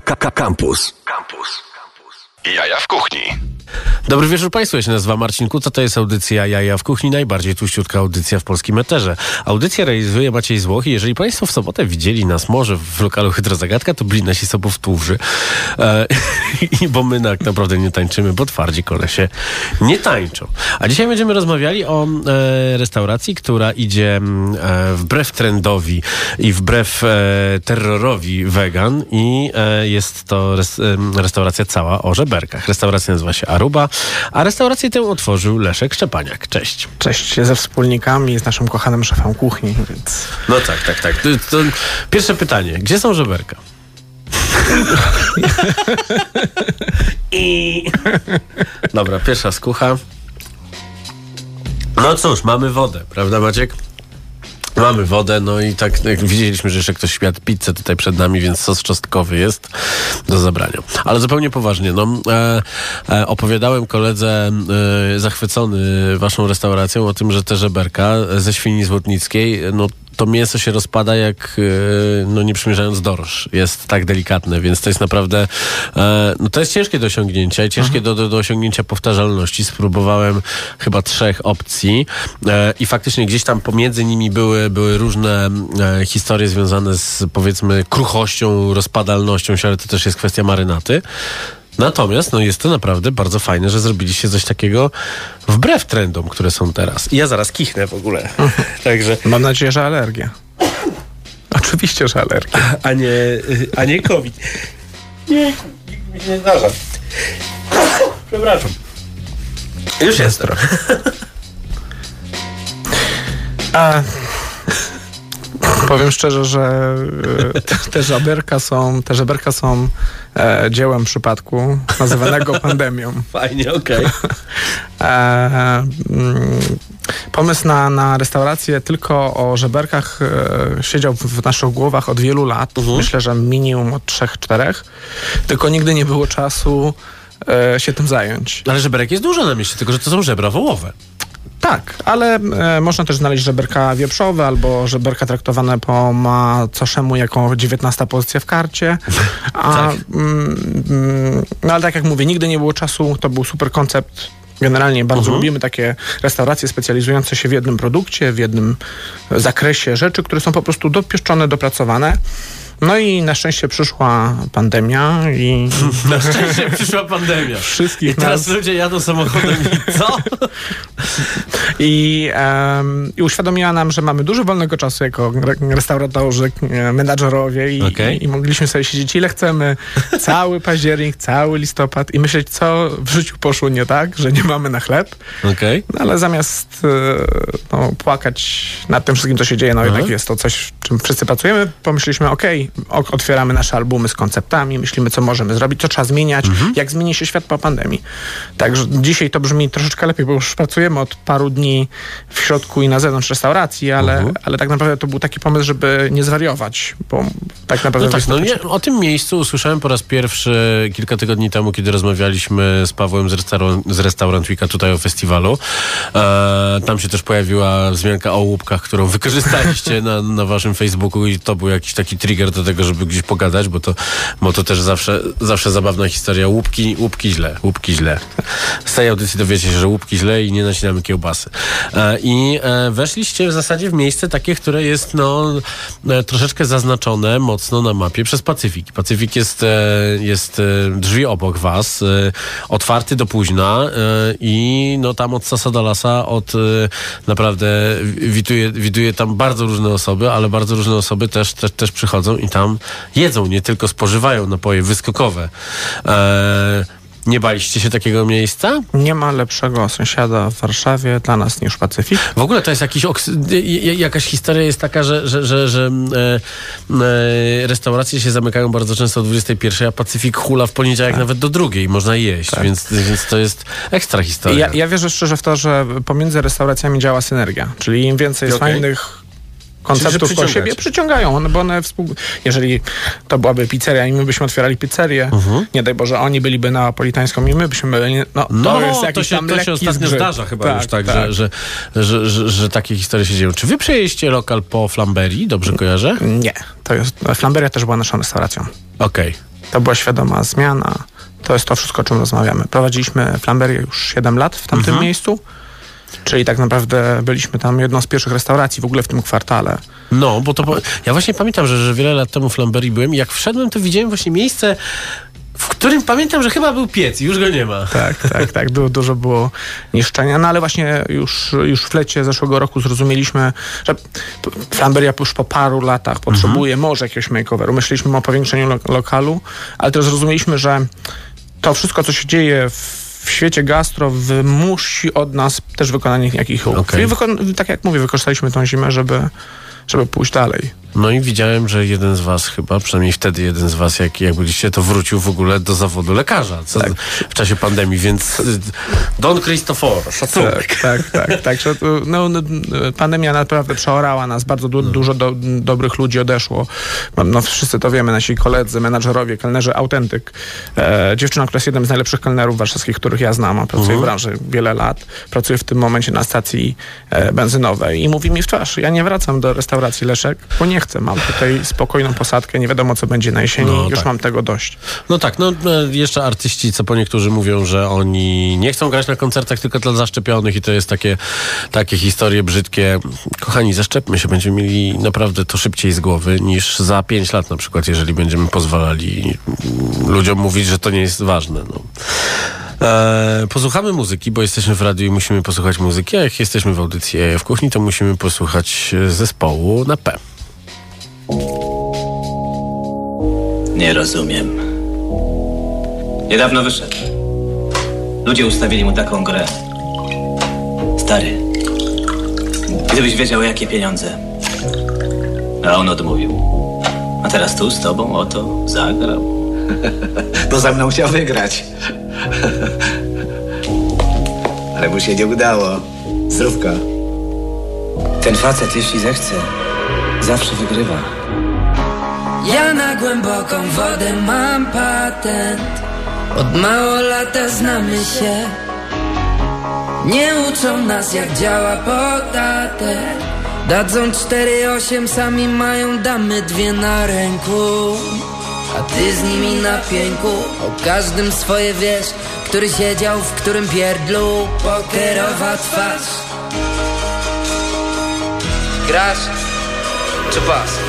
Campus. Campus. Jaja w kuchni. Dobry wieczór Państwu, ja się nazywam Marcin Kuca, to jest audycja Jaja w Kuchni, najbardziej tuściutka audycja w polskim eterze. Audycję realizuje Maciej Złoch i jeżeli Państwo w sobotę widzieli nas może w lokalu Hydrozagadka, to byli nasi sobowtórzy, e, bo my tak naprawdę nie tańczymy, bo twardzi kolesie nie tańczą. A dzisiaj będziemy rozmawiali o e, restauracji, która idzie mm, e, wbrew trendowi i wbrew e, terrorowi wegan i e, jest to res, restauracja cała o żeberkach. Restauracja nazywa się Aruba, a restaurację tę otworzył Leszek Szczepaniak. Cześć. Cześć, ze wspólnikami, z naszym kochanym szefem kuchni, więc No tak, tak, tak. To, to pierwsze pytanie. Gdzie są żeberka? I... Dobra, pierwsza skucha. No cóż, mamy wodę, prawda Maciek? Mamy wodę, no i tak jak widzieliśmy, że jeszcze ktoś śmiat pizzę tutaj przed nami, więc sos czosnkowy jest do zabrania. Ale zupełnie poważnie, no e, e, opowiadałem koledze e, zachwycony waszą restauracją o tym, że te żeberka ze świni złotnickiej, no to mięso się rozpada jak, e, no nie przymierzając dorsz. Jest tak delikatne, więc to jest naprawdę, e, no to jest ciężkie do osiągnięcia i ciężkie do, do, do osiągnięcia powtarzalności. Spróbowałem chyba trzech opcji e, i faktycznie gdzieś tam pomiędzy nimi były, były różne e, historie związane z powiedzmy kruchością, rozpadalnością się, ale to też jest kwestia marynaty. Natomiast no jest to naprawdę bardzo fajne, że zrobiliście coś takiego wbrew trendom, które są teraz. I ja zaraz kichnę w ogóle. Także mam nadzieję, że alergia. Oczywiście, że alergia. a nie, a nie COVID. Nie, nikt mi się nie zdarza. Przepraszam. Już jest trochę. A, powiem szczerze, że e, te, te żeberka są, te żeberka są e, dziełem przypadku nazywanego pandemią. Fajnie, okej. E, mm, pomysł na, na restaurację tylko o żeberkach e, siedział w, w naszych głowach od wielu lat. Myślę, że minimum od trzech, czterech. Tylko nigdy nie było czasu e, się tym zająć. Ale żeberek jest dużo na mieście, tylko że to są żebra wołowe. Tak, ale e, można też znaleźć żeberka wieprzowe albo żeberka traktowane po macoszemu jako 19 pozycja w karcie. A, Tak. mm, mm, no ale tak jak mówię, nigdy nie było czasu, to był super koncept. Generalnie bardzo Mhm. lubimy takie restauracje specjalizujące się w jednym produkcie, w jednym zakresie rzeczy, które są po prostu dopieszczone, dopracowane. No i na szczęście przyszła pandemia i Na szczęście przyszła pandemia. wszystkich I teraz nas ludzie jadą samochodem i co? I, em, I uświadomiła nam, że mamy dużo wolnego czasu jako re- restauratorzy, e, menadżerowie i, Okej. i, i mogliśmy sobie siedzieć ile chcemy, cały październik, cały listopad i myśleć, co w życiu poszło nie tak, że nie mamy na chleb. Okej. No, ale zamiast e, no, płakać nad tym wszystkim, co się dzieje, no Aha. jednak jest to coś, czym wszyscy pracujemy, pomyśleliśmy, okej, otwieramy nasze albumy z konceptami, myślimy, co możemy zrobić, co trzeba zmieniać, Mhm. jak zmieni się świat po pandemii. Także dzisiaj to brzmi troszeczkę lepiej, bo już pracujemy od paru dni w środku i na zewnątrz restauracji, ale, Mhm. ale tak naprawdę to był taki pomysł, żeby nie zwariować, bo tak naprawdę... No tak, no nie, o tym miejscu usłyszałem po raz pierwszy kilka tygodni temu, kiedy rozmawialiśmy z Pawłem z, restaurant, z Restaurant Weeka tutaj o festiwalu. E, tam się też pojawiła wzmianka o łupkach, którą wykorzystaliście na, na waszym Facebooku i to był jakiś taki trigger do tego, żeby gdzieś pogadać, bo to, bo to też zawsze, zawsze zabawna historia. Łupki, łupki źle, łupki źle. Z tej audycji dowiecie się, że łupki źle i nie nacinamy kiełbasy. E, I e, weszliście w zasadzie w miejsce takie, które jest no, e, troszeczkę zaznaczone mocno na mapie przez Pacyfik. Pacyfik jest, jest drzwi obok was, otwarty do późna i no tam od sasa do lasa, od naprawdę widuje, widuje tam bardzo różne osoby, ale bardzo różne osoby też, też, też przychodzą i tam jedzą, nie tylko spożywają napoje wyskokowe. E, nie baliście się takiego miejsca? Nie ma lepszego sąsiada w Warszawie dla nas niż Pacyfik. W ogóle to jest jakiś jakaś historia jest taka, że, że, że, że e, e, restauracje się zamykają bardzo często o 21, a Pacyfik hula w poniedziałek nawet do drugiej, można jeść, więc, więc to jest ekstra historia. Ja, ja wierzę szczerze w to, że pomiędzy restauracjami działa synergia. Czyli im więcej jest Okej. fajnych konceptów po siebie, przyciągają one, bo one współ... jeżeli to byłaby pizzeria i my byśmy otwierali pizzerię, nie daj Boże, oni byliby neapolitańską i my byśmy byli, no, No, to jest to jakiś się, tam to się ostatnio zgrzyt. zdarza chyba już tak, Że, że, że, że, że takie historie się dzieją. Czy wy przejęliście lokal po Flamberii? Dobrze kojarzę? Nie, to jest, Flamberia też była naszą restauracją. Okej. to była świadoma zmiana. To jest to wszystko, o czym rozmawiamy. Prowadziliśmy flamberię już 7 lat w tamtym Mhm. miejscu, czyli tak naprawdę byliśmy tam jedną z pierwszych restauracji w ogóle w tym kwartale. No, bo to. po- Ja właśnie pamiętam, że, że wiele lat temu w Lamberii byłem i jak wszedłem, to widziałem właśnie miejsce, w którym pamiętam, że chyba był piec i już go nie ma. Tak, tak, tak. Du, dużo było niszczenia, no ale właśnie już, już w lecie zeszłego roku zrozumieliśmy, że Flamberia już po paru latach potrzebuje może jakiegoś makeoveru. Myśleliśmy o powiększeniu lo- lokalu, ale też zrozumieliśmy, że to wszystko, co się dzieje w w świecie gastro wymusi od nas też wykonanie jakichś ruchów. Tak jak mówię, wykorzystaliśmy tą zimę, żeby, żeby pójść dalej. No i widziałem, że jeden z was chyba, przynajmniej wtedy jeden z was, jak, jak byliście, to wrócił w ogóle do zawodu lekarza Tak. w czasie pandemii, więc y, Don Christopher, szacunek. Tak, tak, tak. tak. No, pandemia naprawdę przeorała nas, bardzo du- dużo do, dobrych ludzi odeszło. No, no, wszyscy to wiemy, nasi koledzy, menadżerowie, kelnerzy, autentyk. E, dziewczyna, która jest jednym z najlepszych kelnerów warszawskich, których ja znam, a pracuje w branży wiele lat, pracuje w tym momencie na stacji e, benzynowej i mówi mi w twarz, ja nie wracam do restauracji Leszek, bo nie chcę, mam tutaj spokojną posadkę, nie wiadomo co będzie na jesieni, No, już tak. mam tego dość. No tak, no no, jeszcze artyści, co po niektórzy mówią, że oni nie chcą grać na koncertach tylko dla zaszczepionych i to jest takie, takie historie brzydkie. Kochani, zaszczepmy się, będziemy mieli naprawdę to szybciej z głowy niż za pięć lat na przykład, jeżeli będziemy pozwalali ludziom mówić, że to nie jest ważne. No. E, posłuchamy muzyki, bo jesteśmy w radiu i musimy posłuchać muzyki, a jak jesteśmy w audycji w kuchni, to musimy posłuchać e, zespołu na P. Nie rozumiem. Niedawno wyszedł. Ludzie ustawili mu taką grę. Stary, gdybyś wiedział, jakie pieniądze. A on odmówił. A teraz tu z tobą oto zagrał. bo ze mną chciał wygrać. Ale mu się nie udało. Zdrówka. Ten facet, jeśli zechce, zawsze wygrywa. Ja na głęboką wodę mam patent. Od mało lata znamy się. Nie uczą nas jak działa podatek Dadzą 4-8, sami mają damy dwie na ręku. A ty z nimi na pięku O każdym swoje wiesz Który siedział w którym pierdlu. Pokerowa twarz. Grasz czy pas?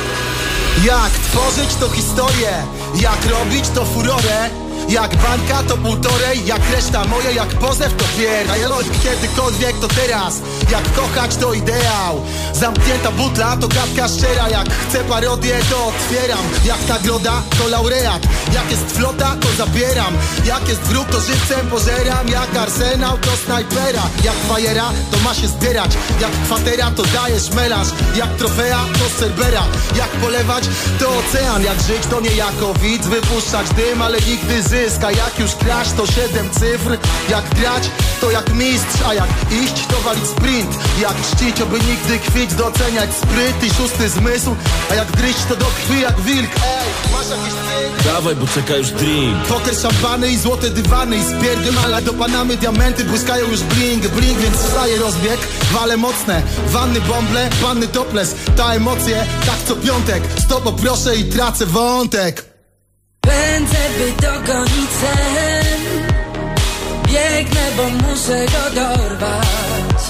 Jak tworzyć to historię, jak robić to furorę jak bańka to półtorej, jak reszta moja, jak pozew to pierd A ja kiedykolwiek to teraz, jak kochać to ideał. Zamknięta butla to gadka szczera, jak chcę parodię to otwieram. Jak nagroda to laureat, jak jest flota to zabieram. Jak jest wróg to żywcem pożeram, jak arsenał to snajpera. Jak fajera to ma się zbierać, jak kwatera to dajesz melarz. Jak trofea to cerbera, jak polewać to ocean. Jak żyć to nie jako widz, wypuszczać dym, ale nigdy zysk A jak już kraść to siedem cyfr. Jak grać to jak mistrz, a jak iść to walić sprint. Jak czcić, oby nigdy kwić, doceniać spryt i szósty zmysł. A jak gryźć to do krwi jak wilk. Ej, masz jakiś cynk? Dawaj, bo czeka już drink. Poker, szampany i złote dywany I spierdymala do panamy diamenty Błyskają już bling, bling, więc wstaje rozbieg. Wale mocne, wanny bąble, panny topless. Ta emocje, tak co piątek. Stop poproszę i tracę wątek Pędzę, by dogonić sen Biegnę, bo muszę go dorwać.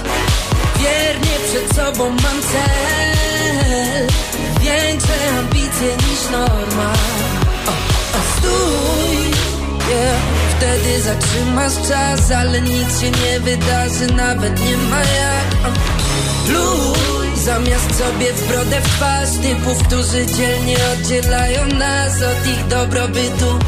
Wiernie przed sobą mam cel. Większe ambicje niż norma. O, o, Stój, yeah. Wtedy zatrzymasz czas Ale nic się nie wydarzy, nawet nie ma jak. O. Zamiast sobie w brodę w twarz Typów, którzy dzielnie oddzielają nas od ich dobrobytu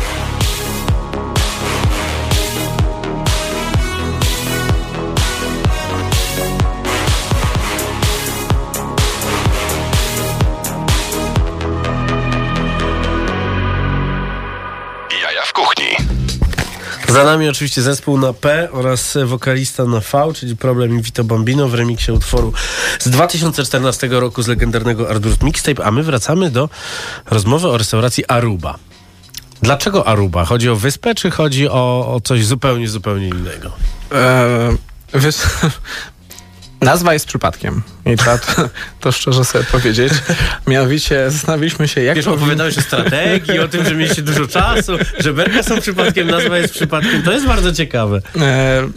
Za nami oczywiście zespół na P oraz wokalista na V, czyli Problem i Vito Bambino w remiksie utworu z 2014 roku z legendarnego Ardurt Mixtape, a my wracamy do rozmowy o restauracji Aruba. Dlaczego Aruba? Chodzi o wyspę, czy chodzi o, o coś zupełnie, zupełnie innego? E, wiesz, Nazwa jest przypadkiem i trzeba to, to szczerze sobie powiedzieć. Mianowicie zastanawialiśmy się, jak Wiesz, powin- opowiadałeś o strategii, o tym, że mieliście dużo czasu, że berka są przypadkiem, nazwa jest przypadkiem. To jest bardzo ciekawe. E,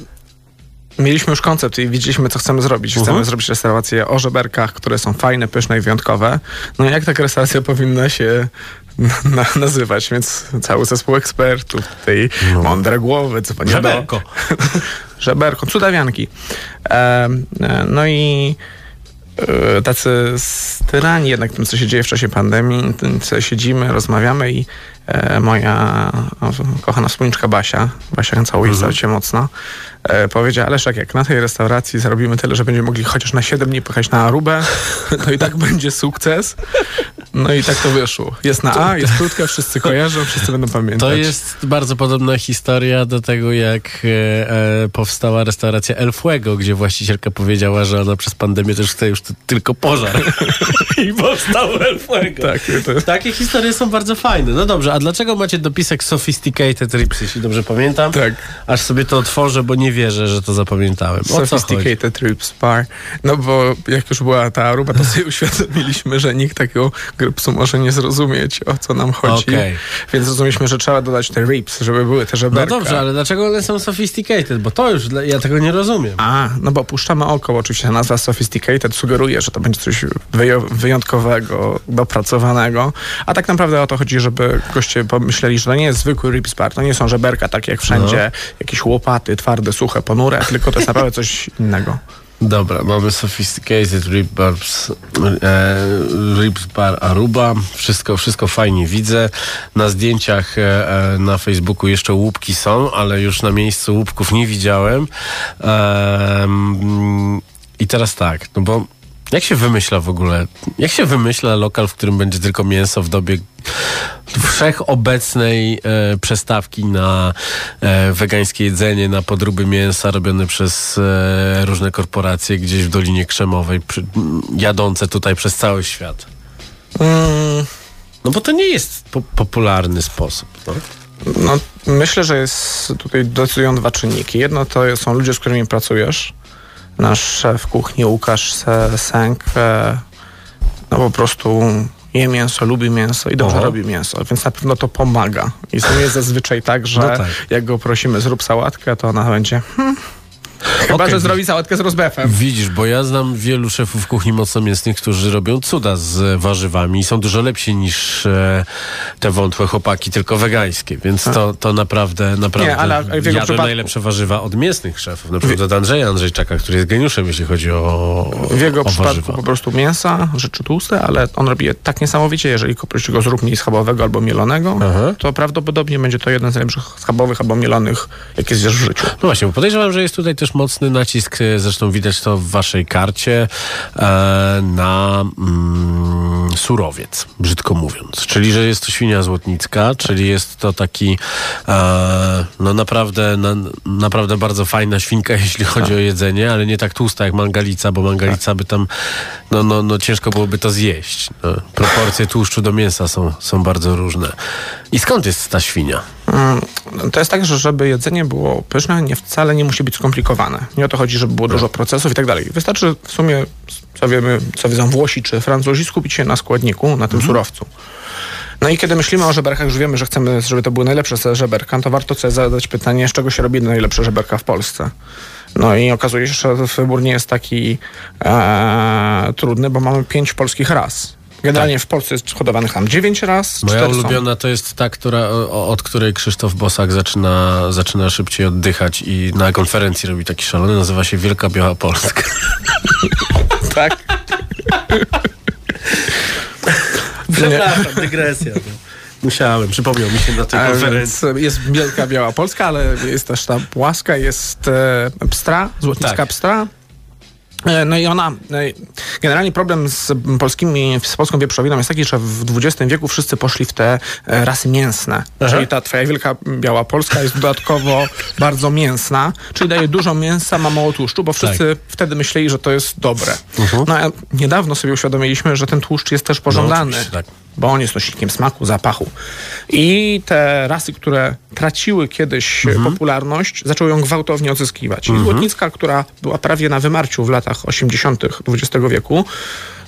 mieliśmy już koncept i widzieliśmy, co chcemy zrobić. Chcemy Mhm. zrobić restaurację o żeberkach, które są fajne, pyszne i wyjątkowe. No i jak taka restauracja powinna się na, nazywać, więc cały zespół ekspertów, tej mądre głowy, dzwonią do... No. Żeberko. Żeberko, cudawianki. E, no i e, tacy styrani jednak tym, co się dzieje w czasie pandemii, tym, co siedzimy, rozmawiamy i moja o, kochana wspólniczka Basia, Basia całuję Mhm. cię mocno, e, powiedziała, Leszek, jak na tej restauracji zarobimy tyle, że będziemy mogli chociaż na 7 dni pojechać na Arubę, to i tak będzie sukces. No i tak to wyszło. Jest na A, jest krótka, wszyscy kojarzą, wszyscy będą pamiętać. To jest bardzo podobna historia do tego, jak e, e, powstała restauracja El Fuego, gdzie właścicielka powiedziała, że ona przez pandemię też chce już t- tylko pożar. I powstał El Fuego. Tak, to, Takie historie są bardzo fajne. No dobrze, a dlaczego macie dopisek Sophisticated Rips, jeśli dobrze pamiętam? Tak. Aż sobie to otworzę, bo nie wierzę, że to zapamiętałem. O? Sophisticated Ribs Bar. No bo jak już była ta Aruba, to sobie uświadomiliśmy, że nikt takiego grypsu może nie zrozumieć, o co nam chodzi. Okej. Więc zrozumieliśmy, że trzeba dodać te ribs, żeby były te No żeberka. dobrze, ale dlaczego one są sophisticated? Bo to już, ja tego nie rozumiem. A, no bo puszczamy oko, oczywiście nazwa Sophisticated sugeruje, że to będzie coś wyjątkowego, dopracowanego, a tak naprawdę o to chodzi, żeby goście pomyśleli, że to nie jest zwykły ribs bar, to nie są żeberka takie jak wszędzie, No. jakieś łopaty, twarde, suche, ponure, tylko to jest naprawdę coś innego. Dobra, mamy Sophisticated Rib Bars, e, Ribs Bar Aruba. Wszystko, wszystko fajnie widzę. Na zdjęciach e, e, na Facebooku jeszcze łupki są, ale już na miejscu łupków nie widziałem. Em, I teraz tak, no bo jak się wymyśla w ogóle, jak się wymyśla lokal, w którym będzie tylko mięso w dobie wszechobecnej e, przestawki na e, wegańskie jedzenie, na podróby mięsa robione przez e, różne korporacje gdzieś w Dolinie Krzemowej, przy, jadące tutaj przez cały świat. Mm, No bo to nie jest po, popularny sposób. No. No, myślę, że jest tutaj decydują dwa czynniki. Jedno to są ludzie, z którymi pracujesz. Nasz szef kuchni Łukasz Sęk no po prostu je mięso, lubi mięso i dobrze Oho. robi mięso, więc na pewno to pomaga. I nim jest zazwyczaj tak, że No tak. jak go prosimy zrób sałatkę, to ona będzie hmm, chyba, Okej. że zrobi sałatkę z rozbefem. Widzisz, bo ja znam wielu szefów kuchni mocnomięsnych, którzy robią cuda z warzywami i są dużo lepsi niż e, te wątłe chłopaki, tylko wegańskie, więc to, to naprawdę, naprawdę Nie, ale w jego przypadku- najlepsze warzywa od mięsnych szefów, na przykład od Andrzeja Andrzejczaka, który jest geniuszem, jeśli chodzi o, W jego o przypadku warzywa. po prostu mięsa, rzeczy tłuste, ale on robi je tak niesamowicie, jeżeli kupisz go z równi schabowego albo mielonego, Aha. to prawdopodobnie będzie to jeden z najlepszych schabowych albo mielonych, jakie zjesz w życiu. No właśnie, bo podejrzewam, że jest tutaj też mocny nacisk, e, zresztą widać to w waszej karcie, e, na mm, surowiec, brzydko mówiąc. Czyli, że jest to świnia złotnicka, czyli jest to taki e, no naprawdę, na, naprawdę bardzo fajna świnka, jeśli chodzi o jedzenie, ale nie tak tłusta jak mangalica, bo mangalica by tam, no, no, no ciężko byłoby to zjeść. No, proporcje tłuszczu do mięsa są, są bardzo różne. I skąd jest ta świnia? Mm, To jest tak, że żeby jedzenie było pyszne, nie wcale nie musi być skomplikowane. Nie o to chodzi, żeby było dużo procesów i tak dalej. Wystarczy w sumie, co wiemy, co wiedzą Włosi czy Francuzi, skupić się na składniku, na tym surowcu. No i kiedy myślimy o żeberkach, już wiemy, że chcemy, żeby to były najlepsze żeberka, to warto sobie zadać pytanie, z czego się robi najlepsze żeberka w Polsce. No i okazuje się, że wybór nie jest taki e, trudny, bo mamy pięć polskich ras. Generalnie w Polsce jest hodowanych tam dziewięć ras. Moja cztery są- ulubiona to jest ta, która, od której Krzysztof Bosak zaczyna, zaczyna szybciej oddychać i na konferencji robi taki szalony, nazywa się Wielka Biała Polska. Tak. Przepraszam, dygresja. Musiałem, przypomniał mi się na tej konferencji. jest wielka biała Polska, ale jest też ta płaska, jest e, pstra, złotnicka Tak. pstra. E, No i ona, e, generalnie problem z polskimi, z polską wieprzowiną jest taki, że w XX wieku wszyscy poszli w te e, rasy mięsne. Czyli ta twoja wielka biała Polska jest dodatkowo bardzo mięsna, czyli daje dużo mięsa, ma mało tłuszczu, bo wszyscy wtedy myśleli, że to jest dobre. No a niedawno sobie uświadomiliśmy, że ten tłuszcz jest też pożądany. oczywiście, tak. Bo on jest nośnikiem smaku, zapachu. I te rasy, które traciły kiedyś Mhm. popularność, zaczęły ją gwałtownie odzyskiwać. I Złotnicka, która była prawie na wymarciu w latach 80. XX wieku,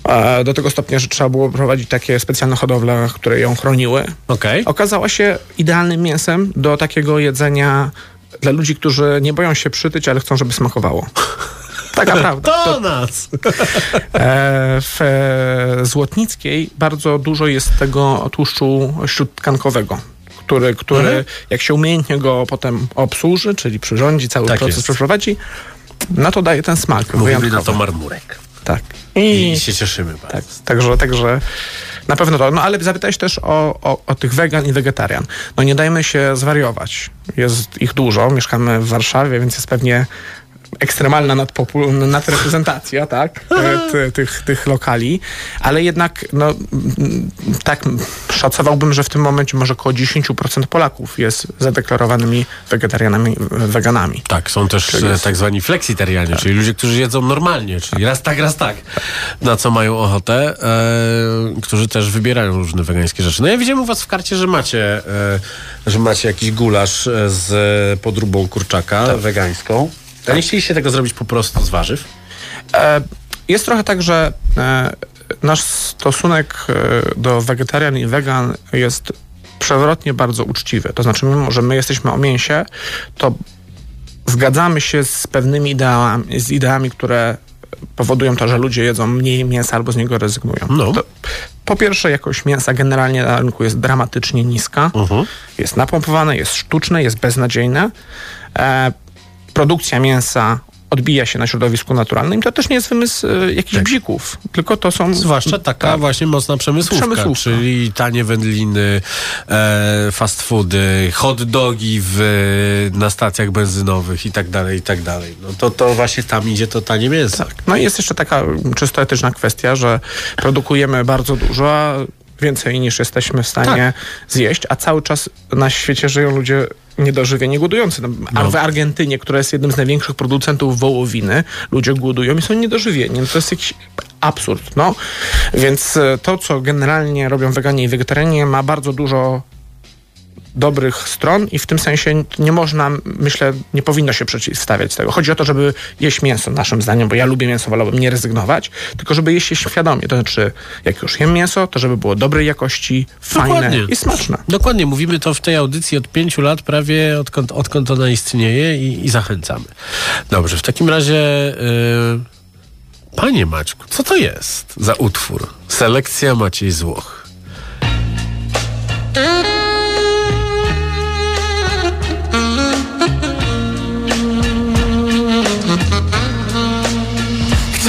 e, do tego stopnia, że trzeba było prowadzić takie specjalne hodowle, które ją chroniły, Okej. okazała się idealnym mięsem do takiego jedzenia dla ludzi, którzy nie boją się przytyć, ale chcą, żeby smakowało. Taka prawda. To nas! E, w e, Złotnickiej bardzo dużo jest tego tłuszczu śródtkankowego. Który, który Mhm. jak się umiejętnie go potem obsłuży, czyli przyrządzi, cały Tak proces jest. przeprowadzi, no to daje ten smak Mówili na to marmurek. Tak. I, I, się cieszymy bardzo. tak, także, także na pewno to. No ale zapytałeś też o, o, o tych wegan i wegetarian. No nie dajmy się zwariować. Jest ich dużo. Mieszkamy w Warszawie, więc jest pewnie ekstremalna nadpopu- nadreprezentacja, tak, e, ty, tych, tych lokali, ale jednak no, tak szacowałbym, że w tym momencie może około 10% Polaków jest zadeklarowanymi wegetarianami, weganami. Tak, są też e, tak zwani flexitarianie, czyli ludzie, którzy jedzą normalnie, czyli raz tak, raz tak, na co mają ochotę, e, którzy też wybierają różne wegańskie rzeczy. No ja widziałem u was w karcie, że macie, e, że macie jakiś gulasz e, z podróbą kurczaka wegańską. A nie chcieliście tego zrobić po prostu z warzyw? E, Jest trochę tak, że e, nasz stosunek e, do wegetarian i wegan jest przewrotnie bardzo uczciwy. To znaczy, mimo że my jesteśmy o mięsie, to zgadzamy się z pewnymi ideami, z ideami, które powodują to, że ludzie jedzą mniej mięsa albo z niego rezygnują. No. To, po pierwsze, jakość mięsa generalnie na rynku jest dramatycznie niska. Jest napompowane, jest sztuczne, jest beznadziejne. E, produkcja mięsa odbija się na środowisku naturalnym. To też nie jest wymysł e, jakichś bzików, tylko to są... Zwłaszcza taka Tak. właśnie mocna przemysłówka, Przemysłówka. czyli tanie wędliny, e, fast foody, hot dogi w, na stacjach benzynowych i tak dalej, i tak dalej. No to, to właśnie tam idzie to tanie mięso. Tak. No i jest jeszcze taka czysto etyczna kwestia, że produkujemy bardzo dużo, a więcej niż jesteśmy w stanie zjeść, a cały czas na świecie żyją ludzie niedożywieni, głodujący. No, A w Argentynie, która jest jednym z największych producentów wołowiny, ludzie głodują i są niedożywieni. No to jest jakiś absurd. No. Więc e, to, co generalnie robią weganie i wegetarianie, ma bardzo dużo dobrych stron i w tym sensie nie można, myślę, nie powinno się przeciwstawiać tego. Chodzi o to, żeby jeść mięso, naszym zdaniem, bo ja lubię mięso, wolałbym nie rezygnować, tylko żeby jeść je świadomie. To znaczy, jak już jem mięso, to żeby było dobrej jakości, fajne Dokładnie. i smaczne. Dokładnie, mówimy to w tej audycji od pięciu lat, prawie odkąd, odkąd ona istnieje i, i zachęcamy. Dobrze, w takim razie, yy, panie Maćku, co to jest za utwór? Selekcja Maciej Złoch.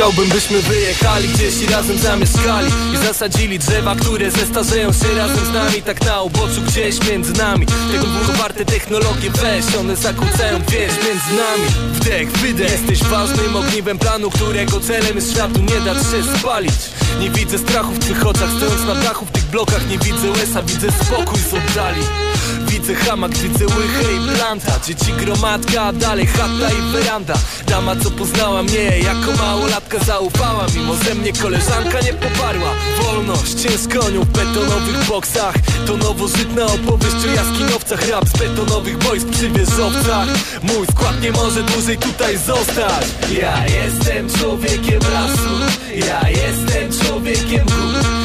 Chciałbym, byśmy wyjechali gdzieś i razem zamieszkali I zasadzili drzewa, które zestarzeją się razem z nami. Tak na uboczu gdzieś między nami. Tego warte technologie weź One zakłócają wieś między nami. Wdech, wydech. Jesteś ważnym ogniwem planu Którego celem jest światu nie dać się spalić. Nie widzę strachu w twych oczach Stojąc na dachu w tych blokach. Nie widzę łesa, widzę spokój z oddali Widzę hamak, widzę łychę i planta. Dzieci gromadka, dalej chata i weranda. Dama co poznała mnie jako małolatka zaufała. Mimo ze mnie koleżanka nie poparła. Wolność, ciężko nią w betonowych boksach. To nowożytna opowieść o jaskiniowcach. Rap z betonowych boisk przy wieżowcach. Mój skład nie może dłużej tutaj zostać. Ja jestem człowiekiem lasu. Ja jestem człowiekiem gór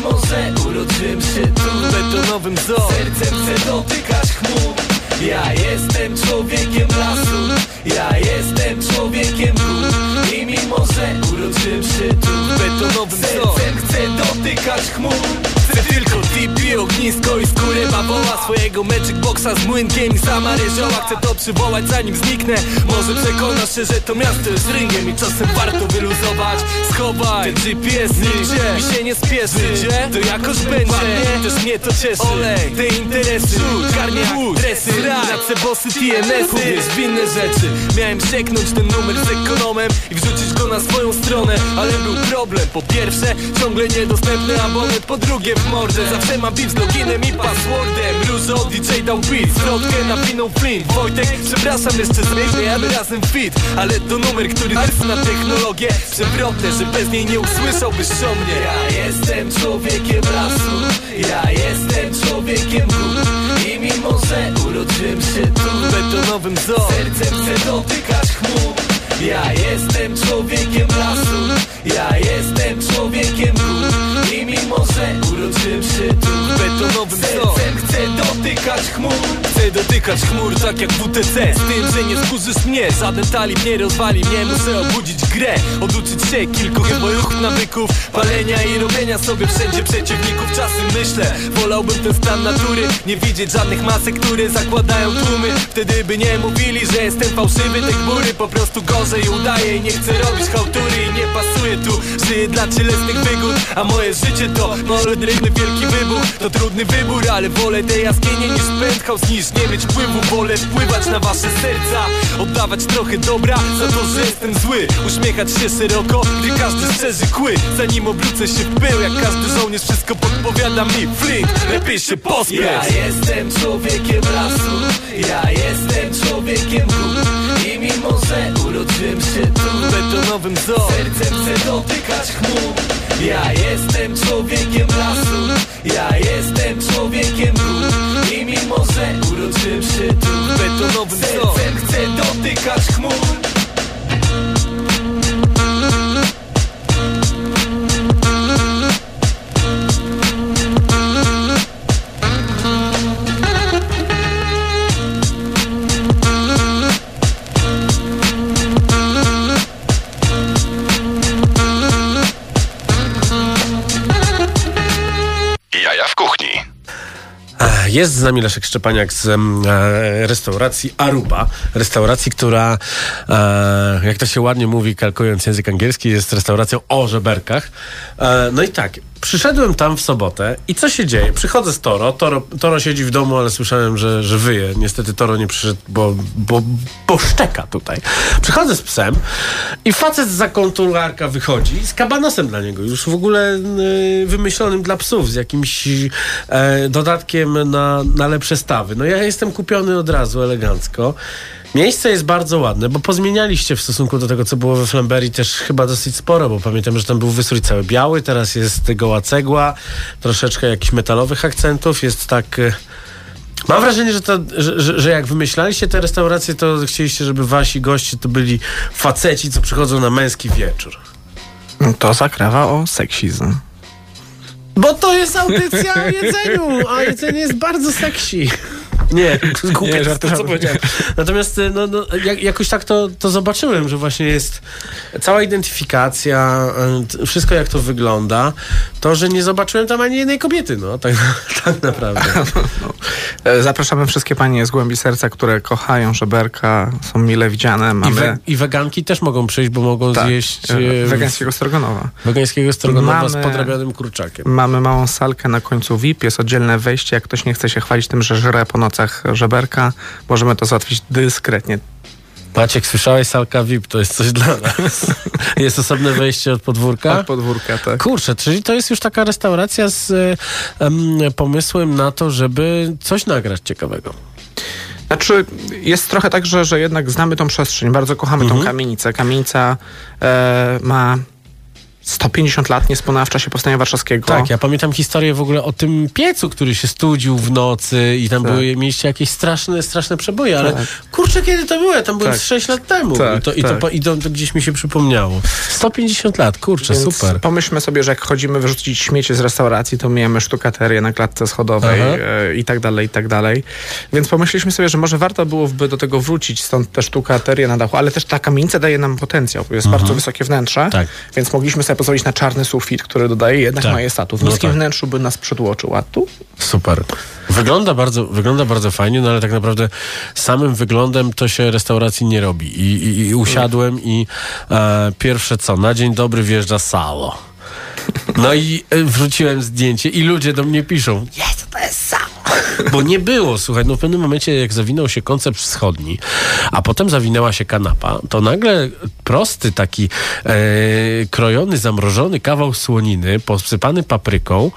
I mimo, że urodziłem się tu w betonowym zoo? Sercem chcę dotykać chmur. Ja jestem człowiekiem lasu. Ja jestem człowiekiem gór I mimo, że urodziłem się tu w betonowym zoo. Sercem chcę dotykać chmur Chcę tylko TP, ognisko i skórę bawoła Swojego magic boxa z młynkiem i sama ryżoła. Chcę to przywołać zanim zniknę. Może przekonasz się, że to miasto jest ringiem I czasem warto wyluzować. Schowaj te GPS nigdzie Mi się nie spieszy. To jakoś będzie. Też mnie to cieszy. Olej, te interesy. Garnia, dresy, rap Kupować se bossy TNS-y Uwierz w inne rzeczy. Miałem sieknąć ten numer z ekonomem I wrzucić go na swoją stronę Ale był problem. Po pierwsze ciągle niedostępny abonent Po drugie w mordę. Zawsze mam beef z loginem i passwordem. Różo DJ dał beat Zwrotkę napinął Flint. Wojtek przepraszam jeszcze zmieniamy razem fit. Ale to numer, który jest na technologię. Przewrotne, że bez niej nie usłyszałbyś o mnie. Ja jestem człowiekiem lasu. Ja jestem człowiekiem gór I mimo, że urodziłem się tu betonowym zoo Sercem chcę dotykać chmur ja jestem człowiekiem lasu. Ja jestem człowiekiem gór I mimo, że urodziłem się tu W betonowym Sercem chcę dotykać chmur. Chcę dotykać chmur tak jak WTC Z tym, że nie skurzysz mnie. Żaden talib nie rozwali mnie. Muszę obudzić grę. Oduczyć się kilku moich nawyków. Palenia i robienia sobie wszędzie przeciwników. Czasem myślę Wolałbym ten stan natury. Nie widzieć żadnych masek, które zakładają tłumy. Wtedy by nie mówili, że jestem fałszywy Te chmury po prostu gorzej udaję I nie chcę robić hałtury i nie pasuje tu. Żyję dla cielesnych wygód A moje życie to molodrywny wielki wybuch To trudny wybór, ale wolę tej jaskinie niż penthouse Niż nie mieć wpływu, wolę wpływać na wasze serca. Oddawać trochę dobra za to, że jestem zły. Uśmiechać się szeroko, gdy każdy szczerzy kły. Zanim obrócę się w pył, jak każdy żołnierz Wszystko podpowiada mi. Flint, lepiej się pospiesz. Ja jestem człowiekiem lasu. Ja jestem człowiekiem gór I mimo, że urodziłem się tu W betonowym zoo Sercem chcę dotykać chmur Ja jestem człowiekiem lasu. Ja jestem człowiekiem gór I mimo, że urodziłem się tu W betonowym zoo Sercem chcę dotykać chmur Jest z nami Leszek Szczepaniak z e, restauracji Aruba. Restauracji, która, e, jak to się ładnie mówi, kalkując język angielski, jest restauracją o żeberkach. E, no i tak, przyszedłem tam w sobotę i co się dzieje? Przychodzę z Toro, Toro, Toro siedzi w domu, ale słyszałem, że, że wyje. Niestety Toro nie przyszedł, bo, bo, bo szczeka tutaj. Przychodzę z psem i facet z zakątularka wychodzi z kabanosem dla niego, już w ogóle y, wymyślonym dla psów, z jakimś e, dodatkiem na, na lepsze stawy. No ja jestem kupiony od razu elegancko. Miejsce jest bardzo ładne, bo pozmienialiście w stosunku do tego, co było we Flamberii też chyba dosyć sporo, bo pamiętam, że tam był wystrój cały biały, teraz jest goła cegła, troszeczkę jakichś metalowych akcentów, jest tak... e, Mam wrażenie, że, to, że, że, że jak wymyślaliście te restauracje, to chcieliście, żeby wasi goście to byli faceci, co przychodzą na męski wieczór. To zakrawa o seksizm. Bo to jest audycja o jedzeniu, a jedzenie jest bardzo sexy. Nie, głupie Nie, to, żartuję. co powiedziałem. Natomiast no, no, jak, jakoś tak to, to zobaczyłem, że właśnie jest cała identyfikacja, wszystko jak to wygląda, to, że nie zobaczyłem tam ani jednej kobiety, no, tak, tak naprawdę. E, Zapraszamy wszystkie panie z głębi serca, które kochają żeberka, są mile widziane. I, Mamy we, I weganki też mogą przyjść, bo mogą tak, zjeść e, y, wegańskiego stroganowa. wegańskiego stroganowa z Mamy- podrabianym kurczakiem. Mamy małą salkę na końcu VIP, jest oddzielne wejście. Jak ktoś nie chce się chwalić tym, że żre po nocach żeberka, możemy to załatwić dyskretnie. Maciek, słyszałeś salka VIP, to jest coś dla nas. jest osobne wejście od podwórka? Od podwórka, tak. Kurczę, czyli to jest już taka restauracja z em, pomysłem na to, żeby coś nagrać ciekawego. Znaczy, jest trochę tak, że, że jednak znamy tą przestrzeń, bardzo kochamy Mhm. tą kamienicę. Kamienica e, ma 150 lat, nie spłonęła w czasie Powstania Warszawskiego. Tak, ja pamiętam historię w ogóle o tym piecu, który się studził w nocy i tam Tak. były, mieliście jakieś straszne, straszne przeboje, ale Tak. kurczę, kiedy to było? Ja tam byłem Tak. z 6 lat temu Tak, i, to, i, to, tak. i to, to gdzieś mi się przypomniało. 150 lat, kurczę, Więc super. Pomyślmy sobie, że jak chodzimy wyrzucić śmiecie z restauracji, to miejemy sztukaterię na klatce schodowej Aha. e, i tak dalej, i tak dalej. Więc pomyśleliśmy sobie, że może warto byłoby do tego wrócić, stąd też sztukaterię na dachu, ale też ta kamienica daje nam potencjał. Jest bardzo wysokie wnętrze, Tak. więc mogliśmy sobie pozwolić na czarny sufit, który dodaje jednak Tak. majestatu. W No niskim tak. wnętrzu by nas przytłoczył, a tu Super. Wygląda bardzo, wygląda bardzo fajnie, no ale tak naprawdę samym wyglądem to się restauracji nie robi. I, i, i usiadłem i e, pierwsze co, na dzień dobry wjeżdża salo. No i e, wrzuciłem zdjęcie i ludzie do mnie piszą, jest, to jest samo. Bo nie było, słuchaj, no w pewnym momencie jak zawinął się koncept wschodni, a potem zawinęła się kanapa, to nagle prosty taki e, krojony, zamrożony kawał słoniny, posypany papryką,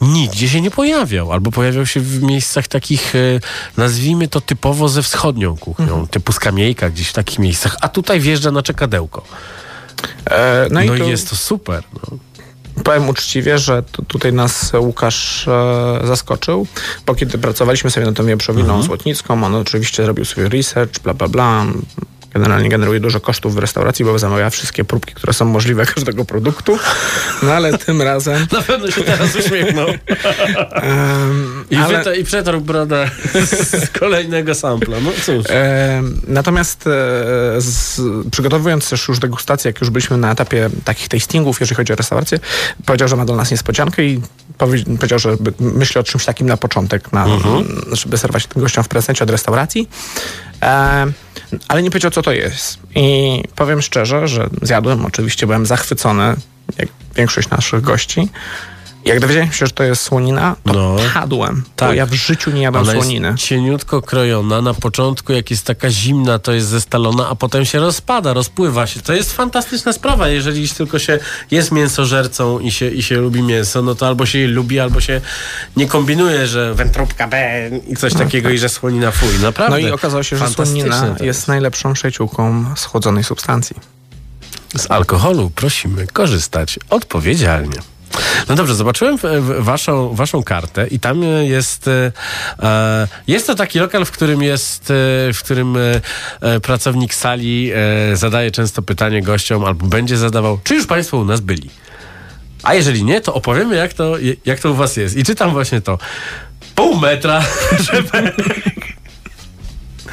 nigdzie się nie pojawiał. Albo pojawiał się w miejscach takich, e, nazwijmy to typowo ze wschodnią kuchnią, typu skamiejka gdzieś w takich miejscach, a tutaj wjeżdża na czekadełko. E, No, no, i tu jest to super. No. Powiem uczciwie, że tu, tutaj nas Łukasz e, zaskoczył, bo kiedy pracowaliśmy sobie nad tą wieprzowinną Mhm. złotnicką, on oczywiście zrobił sobie research, bla, bla, bla. Generalnie generuje dużo kosztów w restauracji, bo zamawia wszystkie próbki, które są możliwe każdego produktu. No ale tym razem... Na pewno się teraz uśmiechnął. em, I, ale- I przetarł brodę z kolejnego sampla. No cóż. E, natomiast e, z, przygotowując też już degustację, jak już byliśmy na etapie takich tastingów, jeżeli chodzi o restaurację, powiedział, że ma dla nas niespodziankę i powie, powiedział, że myśli o czymś takim na początek, na, żeby serwować tym gościom w prezencie od restauracji. E, ale nie powiedział, co to jest. I powiem szczerze, że zjadłem, oczywiście byłem zachwycony, jak większość naszych gości. Jak dowiedziałem się, że to jest słonina, to No. padłem. Bo Tak. ja w życiu nie jadłem Ona słoniny. jest cieniutko krojona. Na początku, jak jest taka zimna, to jest zestalona, a potem się rozpada, rozpływa się. To jest fantastyczna sprawa. Jeżeli tylko się jest mięsożercą i się, i się lubi mięso, no to albo się je lubi, albo się nie kombinuje, że wętróbka B i coś takiego i że słonina fuj. Naprawdę. No i okazało się, że słonina to jest najlepszą przyjaciółką schłodzonej substancji. Z alkoholu prosimy korzystać odpowiedzialnie. No dobrze, zobaczyłem waszą, waszą kartę i tam jest e, e, jest to taki lokal, w którym jest, e, w którym pracownik sali zadaje często pytanie gościom albo będzie zadawał, czy już państwo u nas byli? A jeżeli nie, to opowiemy jak to, jak to u was jest. I czytam właśnie to. Pół metra, żeberek.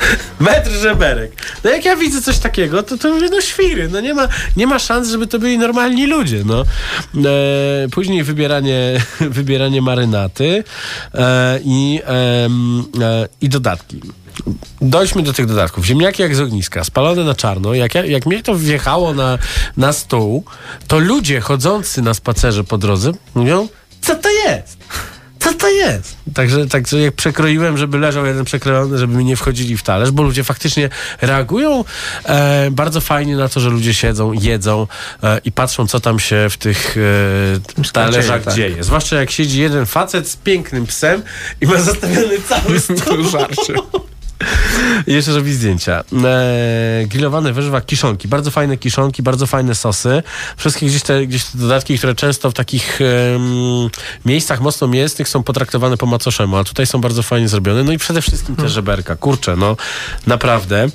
Metr żeberek. No jak ja widzę coś takiego, to, to mówię, no świry, no nie ma, nie ma szans, żeby to byli normalni ludzie, no. E, później wybieranie, wybieranie marynaty e, i, e, i dodatki. Dojdźmy do tych dodatków. Ziemniaki jak z ogniska, spalone na czarno. Jak, ja, jak mnie to wjechało na, na stół, to ludzie chodzący na spacerze po drodze mówią, co to jest? Co to jest? Także, także jak przekroiłem, żeby leżał jeden przekrojony, żeby mi nie wchodzili w talerz, bo ludzie faktycznie reagują e, bardzo fajnie na to, że ludzie siedzą, jedzą e, i patrzą, co tam się w tych e, talerzach tak. dzieje. Zwłaszcza jak siedzi jeden facet z pięknym psem i ma zastawiony cały stół. Jeszcze robi zdjęcia. E, grillowane warzywa, kiszonki. Bardzo fajne kiszonki, bardzo fajne sosy. Wszystkie gdzieś te, gdzieś te dodatki, które często w takich em, miejscach mocno mięsnych są potraktowane po macoszemu, a tutaj są bardzo fajnie zrobione. No i przede wszystkim te żeberka. Kurczę, no naprawdę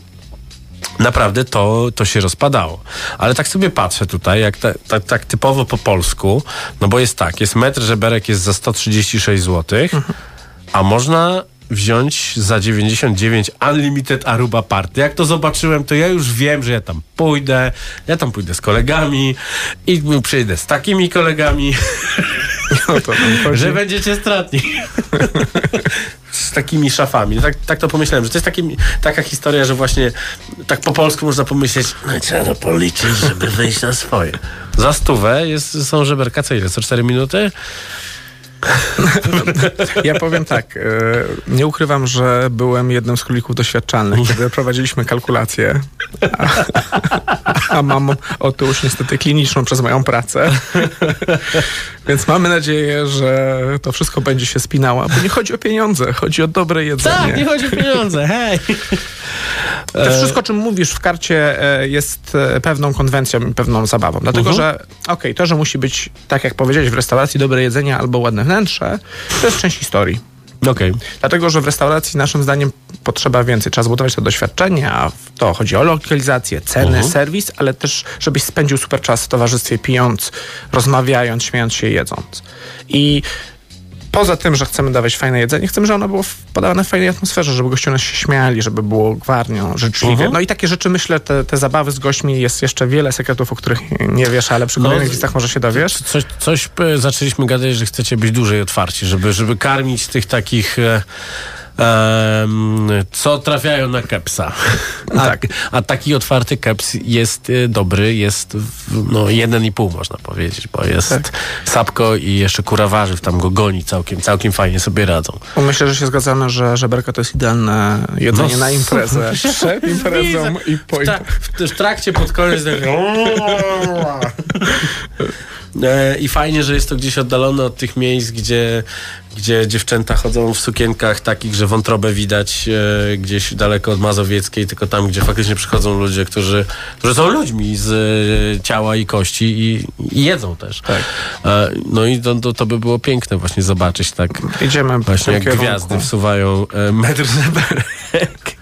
naprawdę to, to się rozpadało. Ale tak sobie patrzę tutaj, jak ta, ta, tak typowo po polsku, no bo jest tak, jest metr żeberek jest za 136 zł, a można wziąć za 99 Unlimited Aruba Party. Jak to zobaczyłem, to ja już wiem, że ja tam pójdę, ja tam pójdę z kolegami i przyjdę z takimi kolegami, O to nam chodzi. że będziecie stratni. Z takimi szafami. Tak, tak to pomyślałem, że to jest taki, taka historia, że właśnie tak po polsku można pomyśleć, no trzeba to policzyć, żeby wyjść na swoje. Za stówę jest, są żeberka, co ile? Co 4 minuty? Ja powiem tak, e, nie ukrywam, że byłem jednym z królików doświadczalnych, kiedy prowadziliśmy kalkulację, a, a mam otyłość niestety kliniczną przez moją pracę. Więc mamy nadzieję, że to wszystko będzie się spinało, bo nie chodzi o pieniądze, chodzi o dobre jedzenie. Tak, nie chodzi o pieniądze, hej! To wszystko, czym mówisz w karcie, e, jest e, pewną konwencją i pewną zabawą. Dlatego, Mhm. że okej, to, że musi być, tak jak powiedziałeś, w restauracji dobre jedzenie albo ładne wnętrze, to jest część historii. Okej. Dlatego, że w restauracji naszym zdaniem potrzeba więcej. Trzeba zbudować to doświadczenie, a to chodzi o lokalizację, ceny, Mhm. serwis, ale też, żebyś spędził super czas w towarzystwie, pijąc, rozmawiając, śmiejąc się, jedząc. I poza tym, że chcemy dawać fajne jedzenie, chcemy, żeby ono było podawane w fajnej atmosferze, żeby goście nas się śmiali, żeby było gwarnią, życzliwie. Mhm. No i takie rzeczy, myślę, te, te zabawy z gośćmi, jest jeszcze wiele sekretów, o których nie wiesz, ale przy No, kolejnych z- listach może się dowiesz. Coś, coś e, zaczęliśmy gadać, że chcecie być dłużej otwarci, żeby, żeby karmić tych takich e, co trafiają na kepsa. A, Tak. a taki otwarty keps jest y, dobry, jest no jeden i pół można powiedzieć, bo jest Tak. sapko i jeszcze kura warzyw tam go goni całkiem, całkiem fajnie sobie radzą. Myślę, że się zgadzamy, że żeberka to jest idealne jedzenie No, na imprezę. Przed imprezą i po w, tra- w, trakcie pod koniec tak- E, I fajnie, że jest to gdzieś oddalone od tych miejsc, gdzie, gdzie dziewczęta chodzą w sukienkach takich, że wątrobę widać e, gdzieś daleko od Mazowieckiej, tylko tam, gdzie faktycznie przychodzą ludzie, którzy, którzy są ludźmi z e, ciała i kości i, i jedzą też. Tak. E, no i to, to, to by było piękne właśnie zobaczyć tak Idziemy właśnie jak kierunku. gwiazdy wsuwają e, metr zeberek.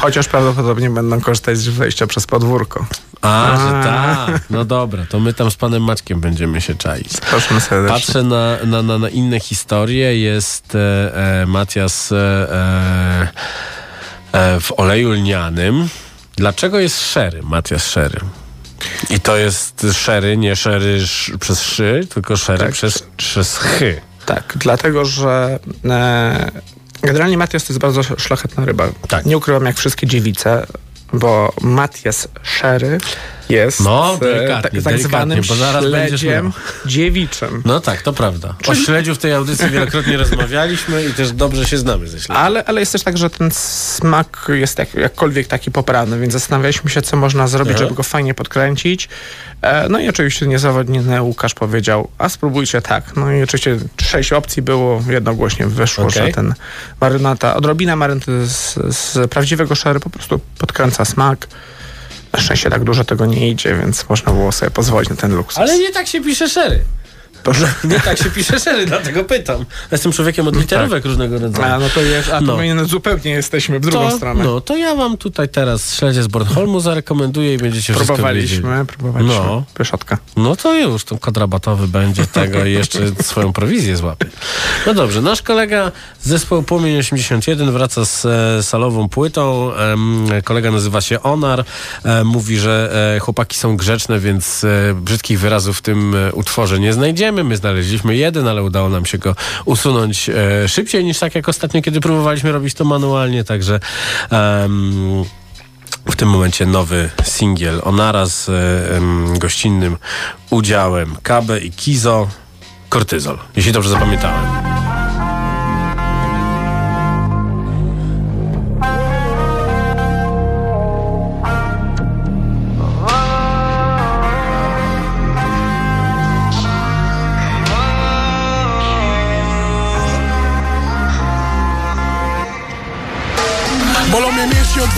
Chociaż prawdopodobnie będą korzystać z wejścia przez podwórko. A, A. że tak. No dobra, to my tam z panem Maćkiem będziemy się czaić. Proszę serdecznie. Patrzę na, na, na, na inne historie. Jest e, e, Matias e, e, w oleju lnianym. Dlaczego jest szery, Matias szery? I to jest szery, nie szery sz, przez szy, tylko szery Tak. przez, przez chy. Tak, dlatego, że e, generalnie Matias to jest bardzo szlachetna ryba. Tak. Nie ukrywam jak wszystkie dziewice, bo Matias Sherry jest No, e, delikatnie, tak, tak zwanym bo zaraz śledziem dziewiczym. No tak, to prawda. O śledziu w tej audycji wielokrotnie rozmawialiśmy i też dobrze się znamy ze śledziem. Ale, ale jest też tak, że ten smak jest jak, jakkolwiek taki poprawny, więc zastanawialiśmy się, co można zrobić, Aha. żeby go fajnie podkręcić. E, no i oczywiście niezawodniony Łukasz powiedział, a spróbujcie tak. No i oczywiście sześć opcji było, jednogłośnie wyszło, Okej. że ten marynata, odrobina marynata z, z prawdziwego szery po prostu podkręca smak. Szczęście tak dużo tego nie idzie, więc można było sobie pozwolić na ten luksus. Ale nie tak się pisze szery. Nie tak się pisze szery, dlatego pytam. Jestem człowiekiem od literówek różnego rodzaju. A, no to jest, a to No. my no, zupełnie jesteśmy w drugą to, stronę. No, to ja wam tutaj teraz śledzie z Bornholmu zarekomenduję i będziecie. Próbowaliśmy, próbowaliśmy. No. Pyszotka. No to już, ten kwadrabatowy będzie tego i jeszcze swoją prowizję złapie. No dobrze, nasz kolega z zespołu Płomień 81 wraca z e, salową płytą. Em, kolega nazywa się Onar. E, mówi, że e, chłopaki są grzeczne, więc e, brzydkich wyrazów w tym e, utworze nie znajdziemy. My znaleźliśmy jeden, ale udało nam się go usunąć e, szybciej niż tak jak ostatnio, kiedy próbowaliśmy robić to manualnie, także em, w tym momencie nowy singiel Onara z e, em, gościnnym udziałem. Kabe i Kizo Kortyzol, jeśli dobrze zapamiętałem.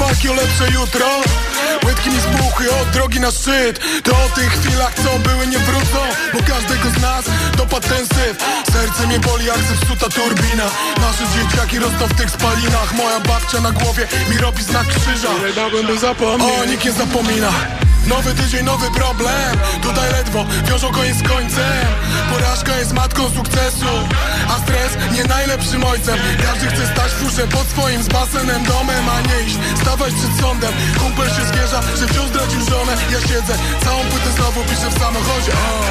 O lepsze jutro. Łydki mi spuchły od drogi na szczyt. To o tych chwilach, co były, nie wrócą Bo każdego z nas dopadł ten syf. Serce mnie boli jak zepsuta turbina. Nasze dzieciaki rosną w tych spalinach. Moja babcia na głowie mi robi znak krzyża. Nie dałbym by zapomnieć O, nikt nie zapomina. Nowy tydzień, nowy problem. Tutaj ledwo wiążą koniec z końcem. Porażka jest matką sukcesu Stres nie najlepszym ojcem. Każdy chce stać w furze pod swoim z basenem domem A nie iść, stawać przed sądem. Kumpel się zgierza, że wciąż zdradził żonę. Ja siedzę, całą płytę znowu piszę w samochodzie. O.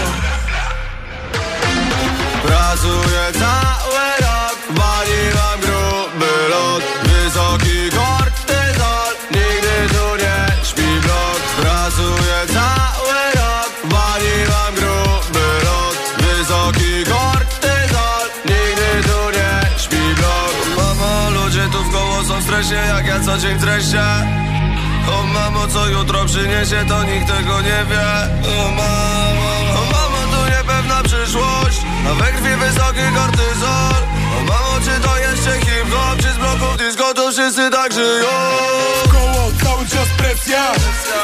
Pracuję cały rok, waliłam gruby lot Wysoki kortyzol, co dzień w O mamo, co jutro przyniesie, to nikt tego nie wie. O mamo, o mamo, tu niepewna przyszłość. A we krwi wysoki kortyzol. O mamo, czy to jeszcze hip-hop, czy z bloków disco, to wszyscy tak żyją? Koło cały czas presja.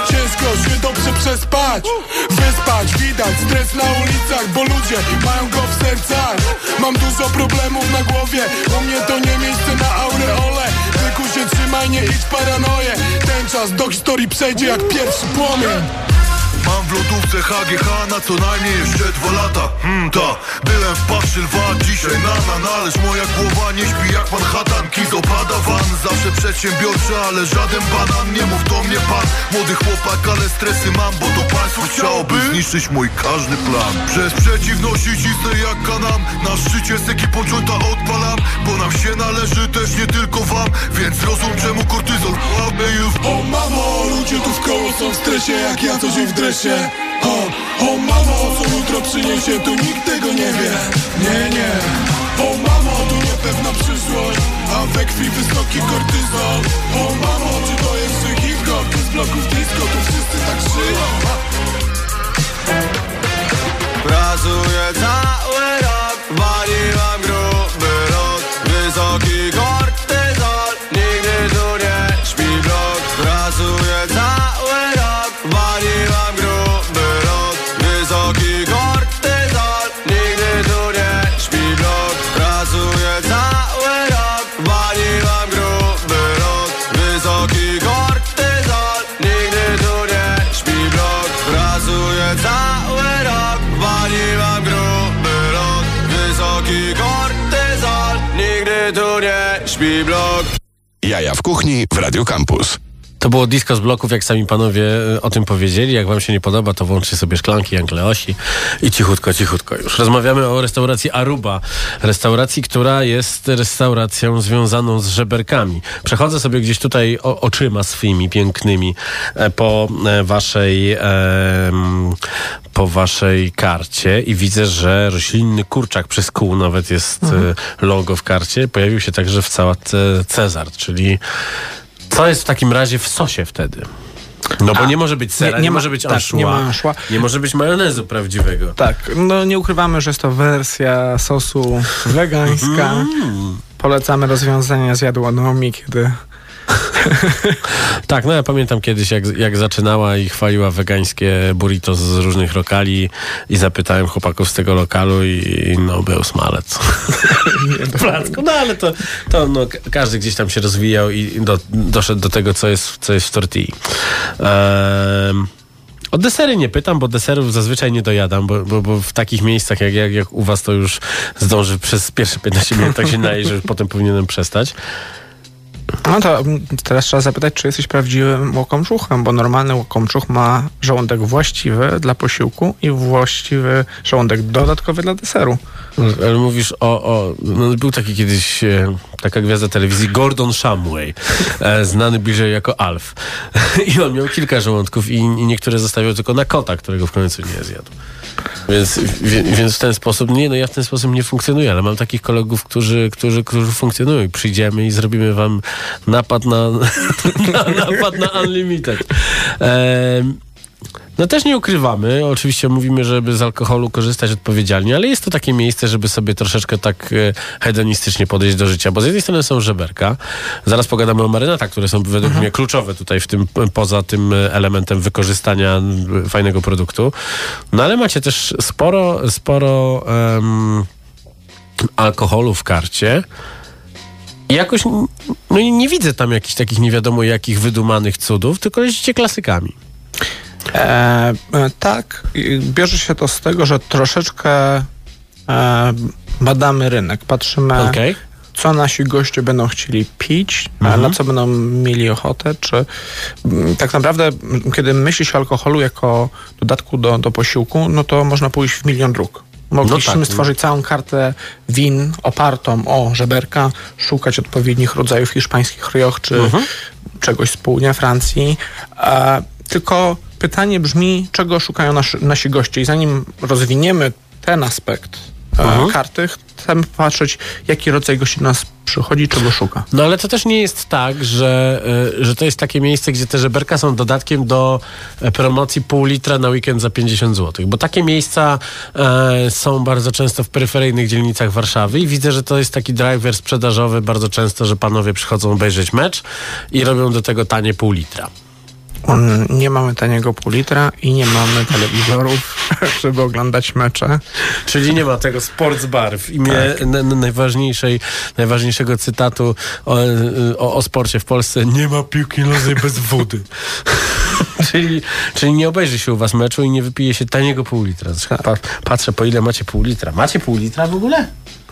Ciężko się dobrze przespać. Wyspać, widać stres na ulicach Bo ludzie mają go w sercach. Mam dużo problemów na głowie U mnie to nie miejsce na aureole Wyku się trzymaj, nie idź paranoję. Ten czas do historii przejdzie jak pierwszy płomień lodówce HGH na co najmniej jeszcze dwa lata. Hmm, ta, byłem w Pawszy Lwa, dzisiaj na na Należ moja głowa nie śpi jak Manhattan. Kiz opada van, zawsze przedsiębiorczy Ale żaden banan, nie mów do mnie pan. Młody chłopak, ale stresy mam Bo to państwo chciałoby zniszczyć mój każdy plan. Przez przeciwności cisnę jak kanam Na szczycie z ekipą jointa odpalam Bo nam się należy też nie tylko wam. Więc rozum czemu kortyzol łapie już. O mamo, ludzie tu w koło są w stresie Jak ja dzień w dresie O, o mamo, co jutro przyniesie Tu nikt tego nie wie. Nie, nie. O mamo, tu niepewna przyszłość A we krwi wysoki kortyzol. O mamo, czy to jeszcze hip-hop Z bloków disco, tu wszyscy tak żyją. Pracuję cały rok, waliłam gruby lot. Wysoki w kuchni w Radio Campus. To było disco z bloków, jak sami panowie e, o tym powiedzieli. Jak wam się nie podoba, to włączcie sobie szklanki Jankleosi i cichutko, cichutko już. Rozmawiamy o restauracji Aruba. Restauracji, która jest restauracją związaną z żeberkami. Przechodzę sobie gdzieś tutaj oczyma swymi pięknymi e, po e, waszej po waszej karcie i widzę, że roślinny kurczak przez kół nawet jest e, logo w karcie. Pojawił się także w sałatce Cezar, czyli co jest w takim razie w sosie wtedy? No bo A, nie może być sera, nie, nie- nie ma- może być tak, nie anchois. nie może być majonezu prawdziwego. Tak, no nie ukrywamy, że jest to wersja sosu wegańska. Mm. Polecamy rozwiązania z jadłonomii, kiedy Tak, no ja pamiętam kiedyś, jak, jak zaczynała i chwaliła wegańskie burrito z różnych lokali i zapytałem chłopaków z tego lokalu i, i no był smalec. placku. No ale to, to no, ka- każdy gdzieś tam się rozwijał i do, doszedł do tego, co jest, co jest w tortilli. Ehm, o desery nie pytam, bo deserów zazwyczaj nie dojadam, bo, bo, bo w takich miejscach jak, jak, jak u was to już zdąży przez pierwsze 15 minut tak się najeść, że potem powinienem przestać. No to mm, teraz trzeba zapytać, czy jesteś prawdziwym łokomczuchem, bo normalny łokomczuch ma żołądek właściwy dla posiłku i właściwy żołądek dodatkowy dla deseru. Ale mówisz o. o no był taki kiedyś e, taka gwiazda telewizji, Gordon Shumway, e, znany bliżej jako Alf. I on miał kilka żołądków i, i niektóre zostawiał tylko na kota, którego w końcu nie zjadł. Więc, wie, więc w ten sposób, nie no ja w ten sposób nie funkcjonuję, ale mam takich kolegów, którzy, którzy, którzy funkcjonują przyjdziemy i zrobimy wam napad na, na, napad na Unlimited. No też nie ukrywamy, oczywiście mówimy, żeby z alkoholu korzystać odpowiedzialnie, ale jest to takie miejsce, żeby sobie troszeczkę tak e, hedonistycznie podejść do życia, bo z jednej strony są żeberka, zaraz pogadamy o marynatach, które są według mnie kluczowe tutaj w tym, poza tym e, elementem wykorzystania fajnego produktu, no ale macie też sporo, sporo em, alkoholu w karcie, i jakoś no, nie widzę tam jakichś takich nie wiadomo jakich wydumanych cudów, tylko leżycie klasykami. E, e, tak, bierze się to z tego, że troszeczkę e, badamy rynek, patrzymy, Okej. co nasi goście będą chcieli pić, Mhm. na co będą mieli ochotę, czy mm, tak naprawdę, kiedy myśli się o alkoholu jako dodatku do, do posiłku, no to można pójść w milion dróg. Mogliśmy No tak. stworzyć całą kartę win opartą o żeberka, szukać odpowiednich rodzajów hiszpańskich rioch, czy Mhm. czegoś z południa Francji. E, tylko pytanie brzmi, czego szukają nasi, nasi goście i zanim rozwiniemy ten aspekt e, Mhm. karty, chcemy patrzeć, jaki rodzaj gości do nas przychodzi, czego szuka. No ale to też nie jest tak, że, y, że to jest takie miejsce, gdzie te żeberka są dodatkiem do e, promocji pół litra na weekend za 50 zł. Bo takie miejsca e, są bardzo często w peryferyjnych dzielnicach Warszawy i widzę, że to jest taki driver sprzedażowy bardzo często, że panowie przychodzą obejrzeć mecz i robią do tego tanie pół litra. Mm, Nie mamy taniego pół litra i nie mamy telewizorów, żeby oglądać mecze. Czyli nie ma tego sports bar w imię na najważniejszej, najważniejszego cytatu o, o, o sporcie w Polsce. Nie ma piłki nożnej bez wody. czyli, czyli nie obejrzy się u was meczu i nie wypije się taniego pół litra. Pa, patrzę po ile macie pół litra. Macie pół litra w ogóle?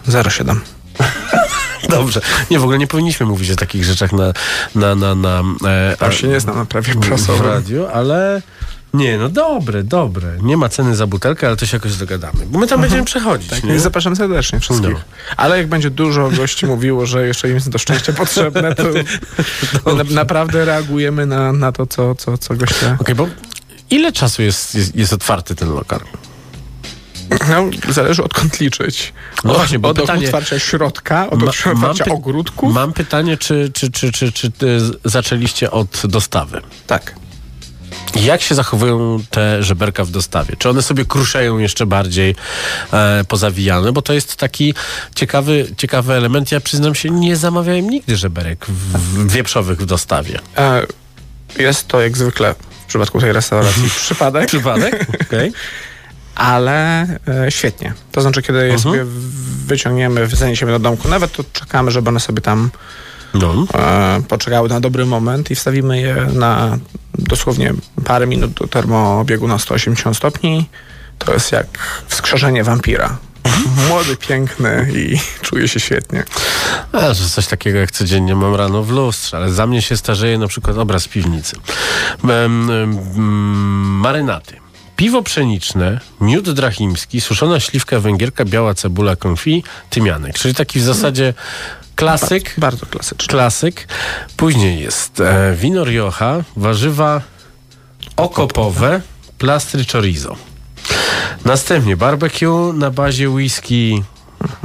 0,7. Dobrze. Nie, w ogóle nie powinniśmy mówić o takich rzeczach na... na, na, na e, Tam się nie znam na prawie w prasowym. radiu, ale... Nie, no dobre, dobre. Nie ma ceny za butelkę, ale to się jakoś dogadamy. Bo my tam będziemy przechodzić, Tak, nie? zapraszam serdecznie wszystkich. No. Ale jak będzie dużo gości mówiło, że jeszcze im jest do szczęścia potrzebne, to na, naprawdę reagujemy na, na to, co, co, co goście... Okej, bo ile czasu jest, jest, jest otwarty ten lokal? No, zależy odkąd liczyć. No od, właśnie, bo od pytanie- otwarcia środka, od Ma- otwarcia py- ogródków. Mam pytanie, czy, czy, czy, czy, czy z- zaczęliście od dostawy? Tak. Jak się zachowują te żeberka w dostawie? Czy one sobie kruszeją jeszcze bardziej e, pozawijane? Bo to jest taki ciekawy, ciekawy element. Ja przyznam się, nie zamawiałem nigdy żeberek w, w wieprzowych w dostawie. E, Jest to jak zwykle w przypadku tej restauracji przypadek. Przypadek? Okej. ale e, świetnie. To znaczy, kiedy je Mhm. sobie wyciągniemy, zaniesiemy do domku, nawet to czekamy, żeby one sobie tam No. e, poczekały na dobry moment i wstawimy je na dosłownie parę minut do termoobiegu na 180 stopni. To jest jak wskrzeszenie wampira. Młody, piękny i czuje się świetnie. A, że coś takiego jak codziennie mam rano w lustrze, ale za mnie się starzeje na przykład obraz piwnicy. Em, em, marynaty. Piwo pszeniczne, miód drachimski, suszona śliwka węgierka, biała cebula konfi, tymianek. Czyli taki w zasadzie klasyk. Bardzo klasyczny. Klasyk. Później jest e, wino rioja, warzywa okopowe, plastry chorizo. Następnie barbecue na bazie whisky,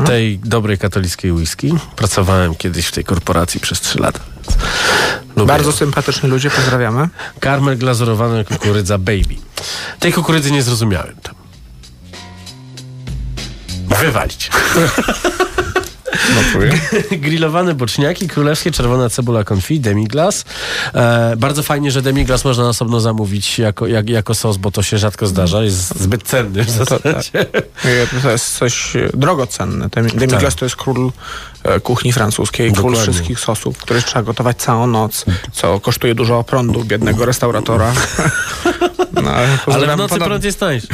tej dobrej katolickiej whisky. Pracowałem kiedyś w tej korporacji przez 3 lata. Lubię. Bardzo sympatyczni ludzie, pozdrawiamy. Karmel glazurowany kukurydza baby. Tej kukurydzy nie zrozumiałem tam. Wywalić. Grillowane boczniaki, królewskie, czerwona cebula confit, demiglas. E, bardzo fajnie, że demiglas można osobno zamówić jako, jak, jako sos, bo to się rzadko zdarza. Jest zbyt cenny w zasadzie. E, To jest coś e, drogocenne. Demi- Demiglas to jest król e, kuchni francuskiej, król Dokładnie. wszystkich sosów, które trzeba gotować całą noc, co kosztuje dużo prądu biednego restauratora. No, ale Ale w nocy prąd jest tańszy.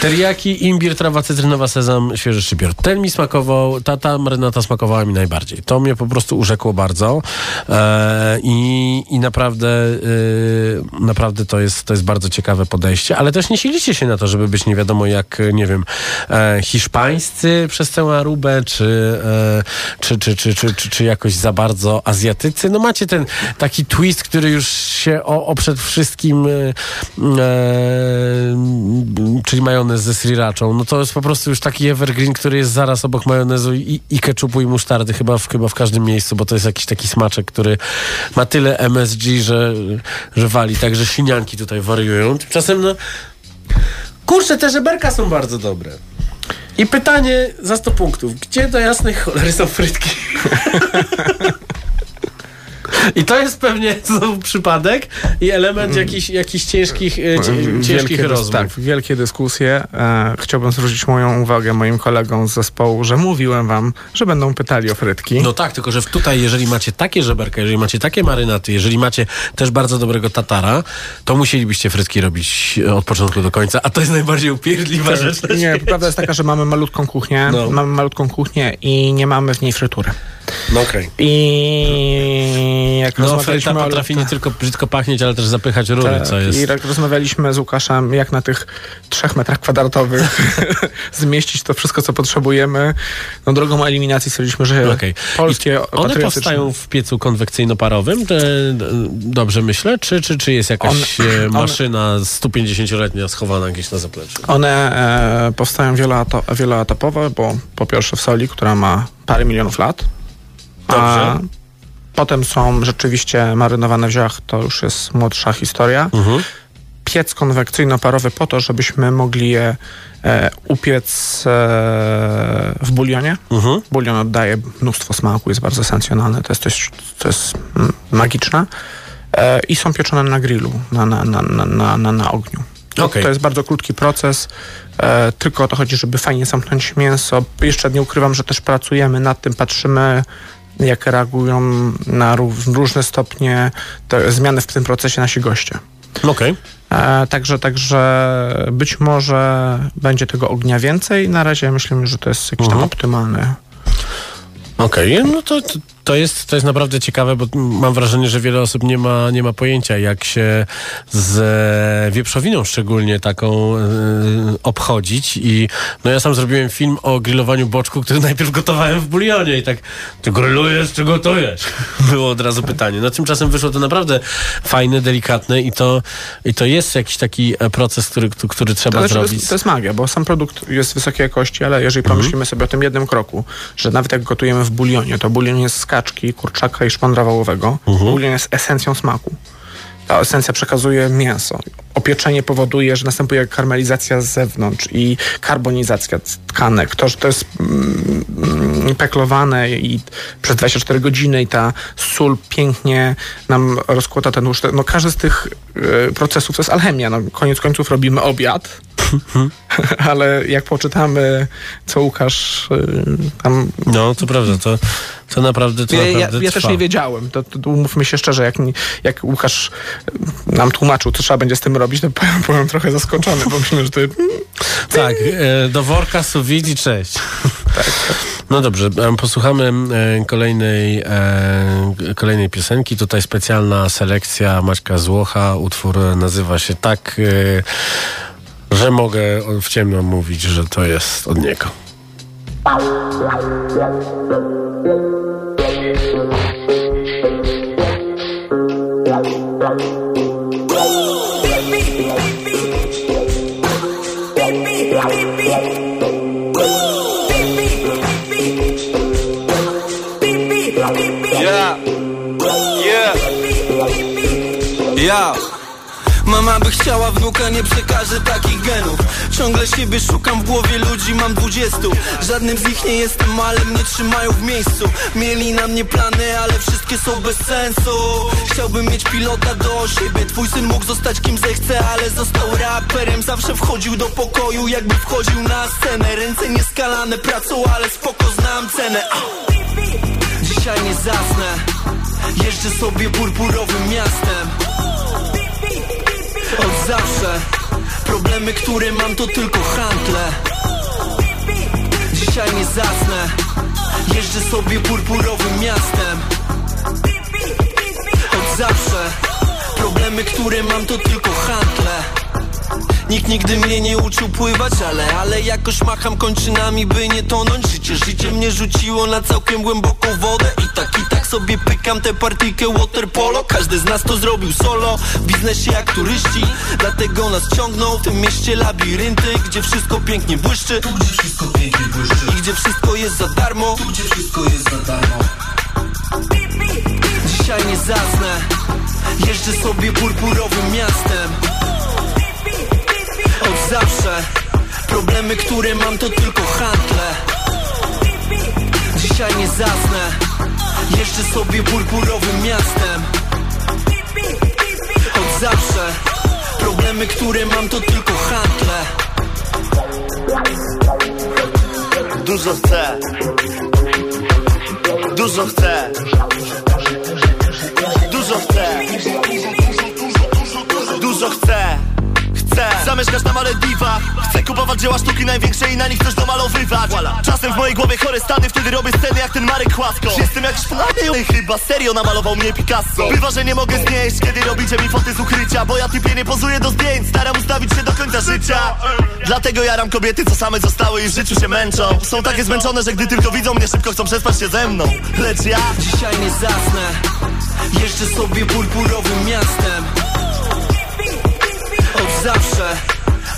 Teriyaki, imbir, trawa cytrynowa, sezam, świeży szczypior. Ten mi smakował, ta, ta marynata smakowała mi najbardziej. To mnie po prostu urzekło bardzo e, i, i naprawdę e, naprawdę to jest, to jest bardzo ciekawe podejście, ale też nie silicie się na to, żeby być nie wiadomo jak, nie wiem, e, hiszpańscy przez całą Arubę, czy, e, czy, czy, czy, czy, czy, czy jakoś za bardzo azjatycy. No macie ten taki twist, który już się o, oprzed wszystkim e, czyli majonez ze srirachą, no to jest po prostu już taki evergreen, który jest zaraz obok majonezu i, i keczupu i musztardy chyba w, chyba w każdym miejscu, bo to jest jakiś taki smaczek, który ma tyle MSG, że, że wali, także sinianki tutaj wariują. Tymczasem no kurczę, te żeberka są bardzo dobre. I pytanie za 100 punktów. Gdzie do jasnej cholery są frytki? I to jest pewnie znowu przypadek i element jakichś, jakichś ciężkich, e, ciężkich dys- rozmów. Tak, wielkie dyskusje. E, chciałbym zwrócić moją uwagę moim kolegom z zespołu, że mówiłem wam, że będą pytali o frytki. No tak, tylko że tutaj, jeżeli macie takie żeberka, jeżeli macie takie marynaty, jeżeli macie też bardzo dobrego tatara, to musielibyście frytki robić od początku do końca, a to jest najbardziej upierdliwa rzecz. na Nie, prawda jest taka, że mamy malutką kuchnię, No. mamy malutką kuchnię i nie mamy w niej frytury. No okej. I jak No rozmawialiśmy o potrafi nie tylko brzydko pachnieć, ale też zapychać rury, Tak, co jest... I jak rozmawialiśmy z Łukaszem, jak na tych trzech metrach kwadratowych zmieścić to wszystko, co potrzebujemy. No drogą eliminacji stwierdziliśmy, że Okej. polskie I One powstają w piecu konwekcyjno-parowym, dobrze myślę, czy, czy, czy jest jakaś One- e, one- maszyna 150-letnia schowana gdzieś na zapleczu? One e, powstają wieloetapowe, bo po pierwsze w soli, która ma parę milionów lat. A Dobrze. potem są rzeczywiście marynowane w ziołach, to już jest młodsza historia. Mhm. Piec konwekcyjno-parowy po to, żebyśmy mogli je e, upiec e, w bulionie. Mhm. Bulion oddaje mnóstwo smaku, jest bardzo esencjonalny, to jest coś, to jest mm, magiczne. E, I są pieczone na grillu, na, na, na, na, na, na, ogniu. To, Okej. to jest bardzo krótki proces, e, tylko o to chodzi, żeby fajnie zamknąć mięso. Jeszcze nie ukrywam, że też pracujemy nad tym, patrzymy jak reagują na ró- różne stopnie zmiany w tym procesie nasi goście. Okej. E, także, także być może będzie tego ognia więcej. Na razie myślimy, że to jest jakiś tam optymalny. Okej, no to, to, jest, to jest naprawdę ciekawe, bo mam wrażenie, że wiele osób nie ma, nie ma pojęcia, jak się z wieprzowiną szczególnie taką e, obchodzić. I no ja sam zrobiłem film o grillowaniu boczku, który najpierw gotowałem w bulionie i tak, ty grillujesz czy gotujesz? Było od razu pytanie. No tymczasem wyszło to naprawdę fajne, delikatne i to, i to jest jakiś taki e, proces, który, który trzeba To, znaczy, to, zrobić. jest, to jest magia, bo sam produkt jest wysokiej jakości, ale jeżeli Mhm. pomyślimy sobie o tym jednym kroku, że nawet jak gotujemy w bulionie, to bulion jest kaczki, kurczaka i szpondra wołowego. Mhm. Bulion jest esencją smaku. Ta esencja przekazuje mięso. Opieczenie powoduje, że następuje karmelizacja z zewnątrz i karbonizacja tkanek. To, że to jest mm, mm, peklowane i przez 24 godziny i ta sól pięknie nam rozkłada ten tłuszcz. No każdy z tych y, procesów to jest alchemia. No, koniec końców robimy obiad, ale jak poczytamy, co Łukasz y, tam No, to prawda, to, to naprawdę, to ja, ja, naprawdę ja też trwa. nie wiedziałem. To, to, umówmy się szczerze, jak, jak Łukasz nam tłumaczył, co trzeba będzie z tym robić, to byłem, trochę zaskoczony, bo myślę, że to... Tak, e, do worka sous vide i cześć. Tak, No dobrze, em, posłuchamy e, kolejnej, e, kolejnej piosenki. Tutaj specjalna selekcja Maćka Złocha. Utwór nazywa się tak, e, że mogę w ciemno mówić, że to jest od niego. Yeah. Ja. Mama by chciała wnuka, nie przekażę takich genów. Ciągle siebie szukam w głowie ludzi, mam dwudziestu. Żadnym z nich nie jestem, ale mnie trzymają w miejscu. Mieli na mnie plany, ale wszystkie są bez sensu. Chciałbym mieć pilota do siebie. Twój syn mógł zostać kim zechce, ale został raperem. Zawsze wchodził do pokoju, jakby wchodził na scenę. Ręce nieskalane pracą, ale spoko znam cenę. Dzisiaj nie zasnę. Jeżdżę sobie purpurowym miastem zawsze. Problemy, które mam to tylko handle Dzisiaj nie zasnę. Jeżdżę sobie purpurowym miastem. Od zawsze. Problemy, które mam to tylko handle Nikt nigdy mnie nie uczył pływać, ale, ale jakoś macham kończynami, by nie tonąć. Życie, życie mnie rzuciło na całkiem głęboką wodę. I tak, i tak sobie pykam tę partyjkę waterpolo Każdy z nas to zrobił solo, w biznesie jak turyści. Dlatego nas ciągną w tym mieście labirynty Gdzie wszystko pięknie błyszczy. Tu, gdzie wszystko pięknie błyszczy. I gdzie wszystko jest za darmo. Tu, gdzie wszystko jest za darmo. Dzisiaj nie zasnę Jeżdżę sobie purpurowym miastem zawsze. Problemy, które mam to tylko handle. Dzisiaj nie zasnę. Jeżdżę sobie purpurowym miastem. Od zawsze. Problemy, które mam to tylko handle. Dużo chcę. Dużo chcę. Dużo chcę. Dużo chcę Chcę Zamieszkać na Malediwach Chcę kupować dzieła sztuki największe i na nich coś domalowywać. Czasem w mojej głowie chore stany Wtedy robię sceny jak ten Marek Chłasko Jestem jakiś plany Chyba serio namalował mnie Picasso. Bywa, że nie mogę znieść Kiedy robicie mi foty z ukrycia Bo ja typie nie pozuję do zdjęć Staram ustawić się do końca życia. Dlatego jaram kobiety, co same zostały i w życiu się męczą. Są takie zmęczone, że gdy tylko widzą mnie Szybko chcą przespać się ze mną. Lecz ja Dzisiaj nie zasnę Jeżdżę sobie purpurowym miastem zawsze.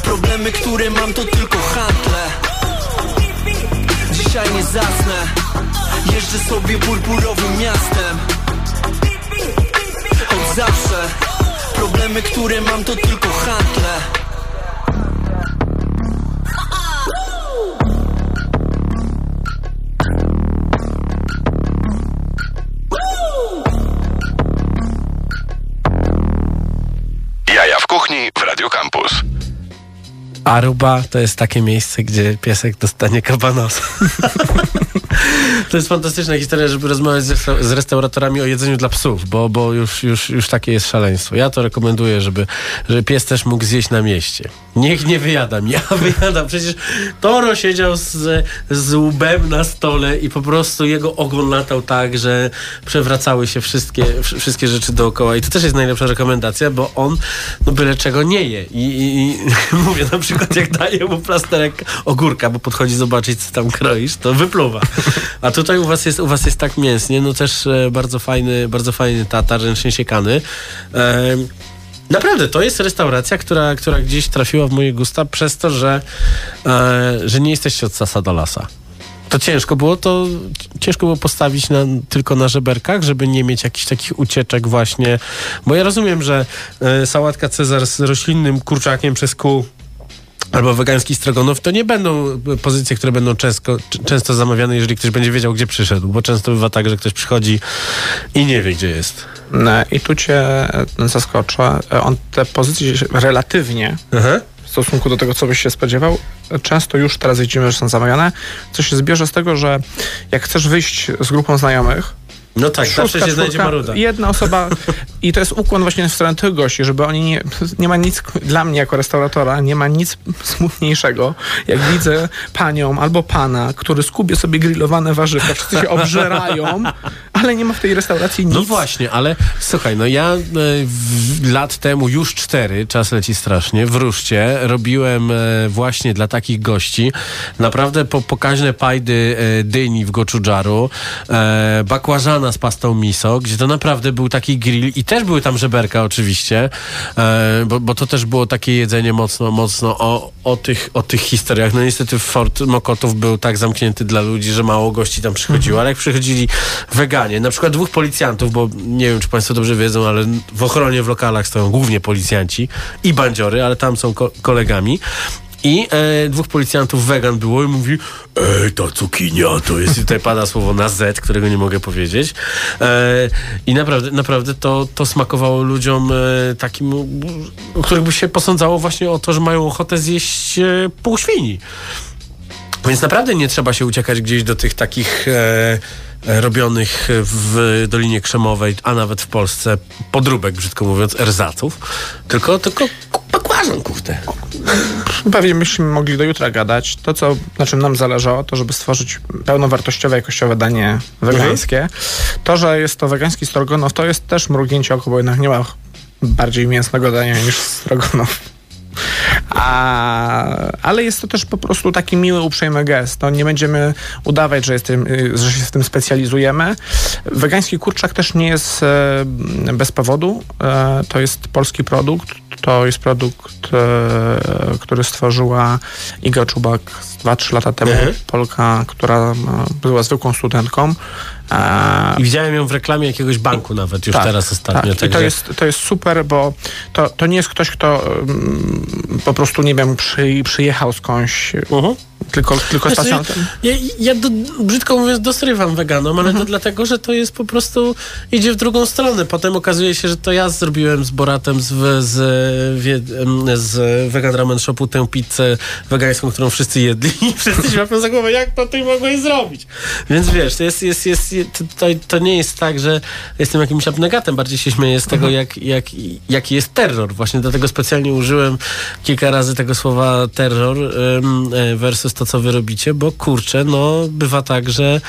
Problemy, które mam to tylko handle. Dzisiaj nie zasnę. Jeżdżę sobie purpurowym miastem. Od zawsze. Problemy, które mam to tylko handle Aruba to jest takie miejsce, gdzie piesek dostanie kabanosa. to jest fantastyczna historia, żeby rozmawiać z, resta- z restauratorami o jedzeniu dla psów, bo, bo już, już, już takie jest szaleństwo. Ja to rekomenduję, żeby, żeby pies też mógł zjeść na mieście. Niech nie wyjadam, ja wyjadam. Przecież Toro siedział z, z łbem na stole i po prostu jego ogon latał tak, że przewracały się wszystkie, wsz- wszystkie rzeczy dookoła. I to też jest najlepsza rekomendacja, bo on no byle czego nie je. I, i, i mówię na przykład, jak daje mu plasterek ogórka, bo podchodzi zobaczyć, co tam kroisz, to wypluwa. A tutaj u was jest, u was jest tak mięsnie, no też e, bardzo fajny, bardzo fajny tatar, ręcznie siekany. Naprawdę, to jest restauracja, która, która gdzieś trafiła w moje gusta przez to, że, e, że nie jesteście od sasa do lasa. To ciężko było to ciężko było postawić na, tylko na żeberkach, żeby nie mieć jakichś takich ucieczek właśnie. Bo ja rozumiem, że e, sałatka Cezar z roślinnym kurczakiem przez kół albo wegański strogonów, to nie będą pozycje, które będą często, często zamawiane, jeżeli ktoś będzie wiedział, gdzie przyszedł, bo często bywa tak, że ktoś przychodzi i nie wie, gdzie jest. No, I tu cię zaskoczę. On te pozycje relatywnie Aha. w stosunku do tego, co byś się spodziewał, często już teraz widzimy, że są zamawiane, co się zbierze z tego, że jak chcesz wyjść z grupą znajomych, No tak, zawsze szóstka, się znajdzie maruda. Jedna osoba i to jest ukłon właśnie w stronę tych gości, żeby oni nie, nie ma nic, dla mnie jako restauratora, nie ma nic smutniejszego, jak widzę panią albo pana, który skubie sobie grillowane warzywa, wszyscy się obżerają, ale nie ma w tej restauracji nic. No właśnie, ale słuchaj, no ja e, lat temu, już cztery, czas leci strasznie, w Ruszcie robiłem e, właśnie dla takich gości naprawdę po, pokaźne pajdy e, dyni w gochujjaru, e, bakłażana z pastą miso, gdzie to naprawdę był taki grill i też były tam żeberka oczywiście, e, bo, bo to też było takie jedzenie mocno, mocno o, o, tych, o tych historiach. No niestety Fort Mokotów był tak zamknięty dla ludzi, że mało gości tam przychodziło, ale jak przychodzili weganie, na przykład dwóch policjantów, bo nie wiem, czy Państwo dobrze wiedzą, ale w ochronie w lokalach stoją głównie policjanci i bandziory, ale tam są ko- kolegami. I e, dwóch policjantów wegan było i mówi Ej, ta cukinia to jest, i tutaj pada słowo na Z, którego nie mogę powiedzieć. E, I naprawdę, naprawdę to, to smakowało ludziom e, takim, których by się posądzało właśnie o to, że mają ochotę zjeść e, pół świni. Więc naprawdę nie trzeba się uciekać gdzieś do tych takich e, e, robionych w Dolinie Krzemowej, a nawet w Polsce podróbek, brzydko mówiąc, erzaców. Tylko, tylko bakłażan, kurde. Pewnie byśmy mogli do jutra gadać. To, co, na czym nam zależało, to żeby stworzyć pełnowartościowe, jakościowe danie wegańskie. To, że jest to wegański strogonow, to jest też mrugnięcie oko, bo jednak nie ma bardziej mięsnego dania niż strogonow. A, ale jest to też po prostu taki miły, uprzejmy gest. No, nie będziemy udawać, że, tym, że się w tym specjalizujemy. Wegański kurczak też nie jest e, bez powodu. E, to jest polski produkt. To jest produkt, e, który stworzyła Iga Czubak 2-3 lata temu. Mhm. Polka, która e, była zwykłą studentką. E, I widziałem ją w reklamie jakiegoś banku nawet już teraz ostatnio. Tak. I to jest, to jest super, bo to, to nie jest ktoś, kto mm, po prostu, nie wiem, przy, przyjechał skądś, tylko, tylko z Znaczy. Ja, ja do, brzydko mówiąc dosrywam weganom, ale Mhm. to dlatego, że to jest po prostu idzie w drugą stronę. Potem okazuje się, że to ja zrobiłem z Boratem z, z, wie- em, z Vegan Ramen Shopu tę pizzę wegańską, którą wszyscy jedli i wszyscy się łapią za głowę, jak to ty mogłeś zrobić? Więc wiesz, to, jest, jest, jest, to, to nie jest tak, że jestem jakimś abnegatem, bardziej się śmieję z tego, Mhm. jak, jak, jaki jest terror. Właśnie dlatego specjalnie użyłem kilka razy tego słowa terror em, e, versus to, co wy robicie, bo kurczę, no bywa tak, że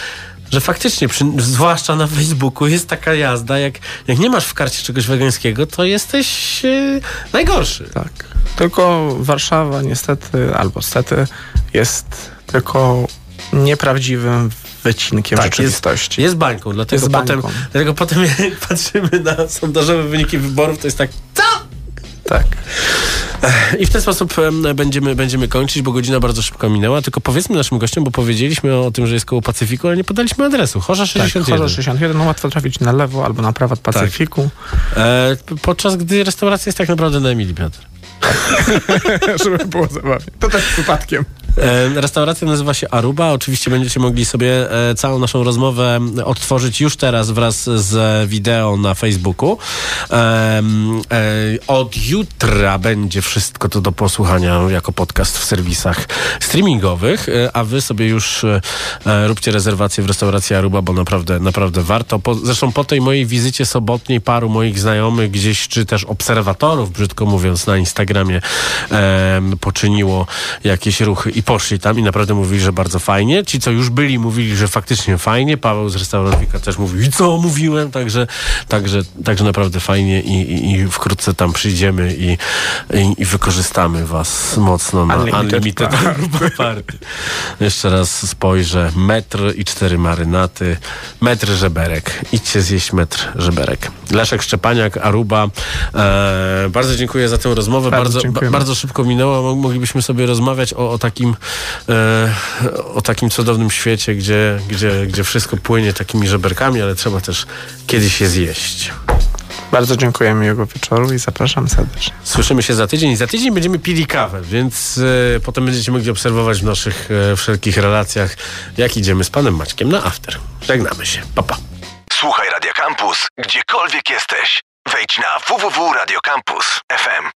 że faktycznie, przy, zwłaszcza na Facebooku, jest taka jazda, jak, jak nie masz w karcie czegoś wegańskiego, to jesteś e, najgorszy. Tak. Tylko Warszawa niestety, albo stety, jest tylko nieprawdziwym wycinkiem rzeczywistości. Tak, Jest, jest bańką, dlatego, Jest potem, bańką. dlatego potem jak patrzymy na sondażowe wyniki wyborów, to jest tak, co? Tak. I w ten sposób em, będziemy, będziemy kończyć, bo godzina bardzo szybko minęła. Tylko powiedzmy naszym gościom, bo powiedzieliśmy o tym, że jest koło Pacyfiku, ale nie podaliśmy adresu. Chorza Tak, 61. Chorza 61, no łatwo trafić na lewo albo na prawo od Pacyfiku. E, p- podczas gdy restauracja jest tak naprawdę na Emilii Piotr. Żeby było zabawnie. To też przypadkiem. E, Restauracja nazywa się Aruba. Oczywiście będziecie mogli sobie e, całą naszą rozmowę odtworzyć już teraz wraz z wideo na Facebooku. E, Od jutra będzie wszystko to do posłuchania jako podcast w serwisach streamingowych, a wy sobie już róbcie rezerwację w restauracji Aruba, bo naprawdę, naprawdę warto. Zresztą po tej mojej wizycie sobotniej paru moich znajomych gdzieś, czy też obserwatorów, brzydko mówiąc, na Instagramie poczyniło jakieś ruchy i poszli tam i naprawdę mówili, że bardzo fajnie. Ci, co już byli, mówili, że faktycznie fajnie. Paweł z restauracji też mówił, i co mówiłem, także, także, także naprawdę fajnie i, i, i wkrótce tam przyjdziemy i, i, wykorzystamy was mocno na Unlimited Unlimited Party. Party. Jeszcze raz spojrzę. Metr i cztery marynaty. Metr żeberek. Idźcie zjeść metr żeberek. Leszek Szczepaniak, Aruba. E, bardzo dziękuję za tę rozmowę. Bardzo Bardzo, ba, bardzo szybko minęło. Mo- Moglibyśmy sobie rozmawiać o, o takim o takim cudownym świecie, gdzie, gdzie, gdzie wszystko płynie takimi żeberkami, ale trzeba też kiedyś je zjeść. Bardzo dziękuję, miłego wieczoru i zapraszam serdecznie. Słyszymy się za tydzień. Za tydzień będziemy pili kawę, więc e, potem będziecie mogli obserwować w naszych e, wszelkich relacjach, jak idziemy z panem Maćkiem na after. Żegnamy się. Pa, pa. Słuchaj Radio Campus, gdziekolwiek jesteś. Wejdź na www.radiocampus.fm.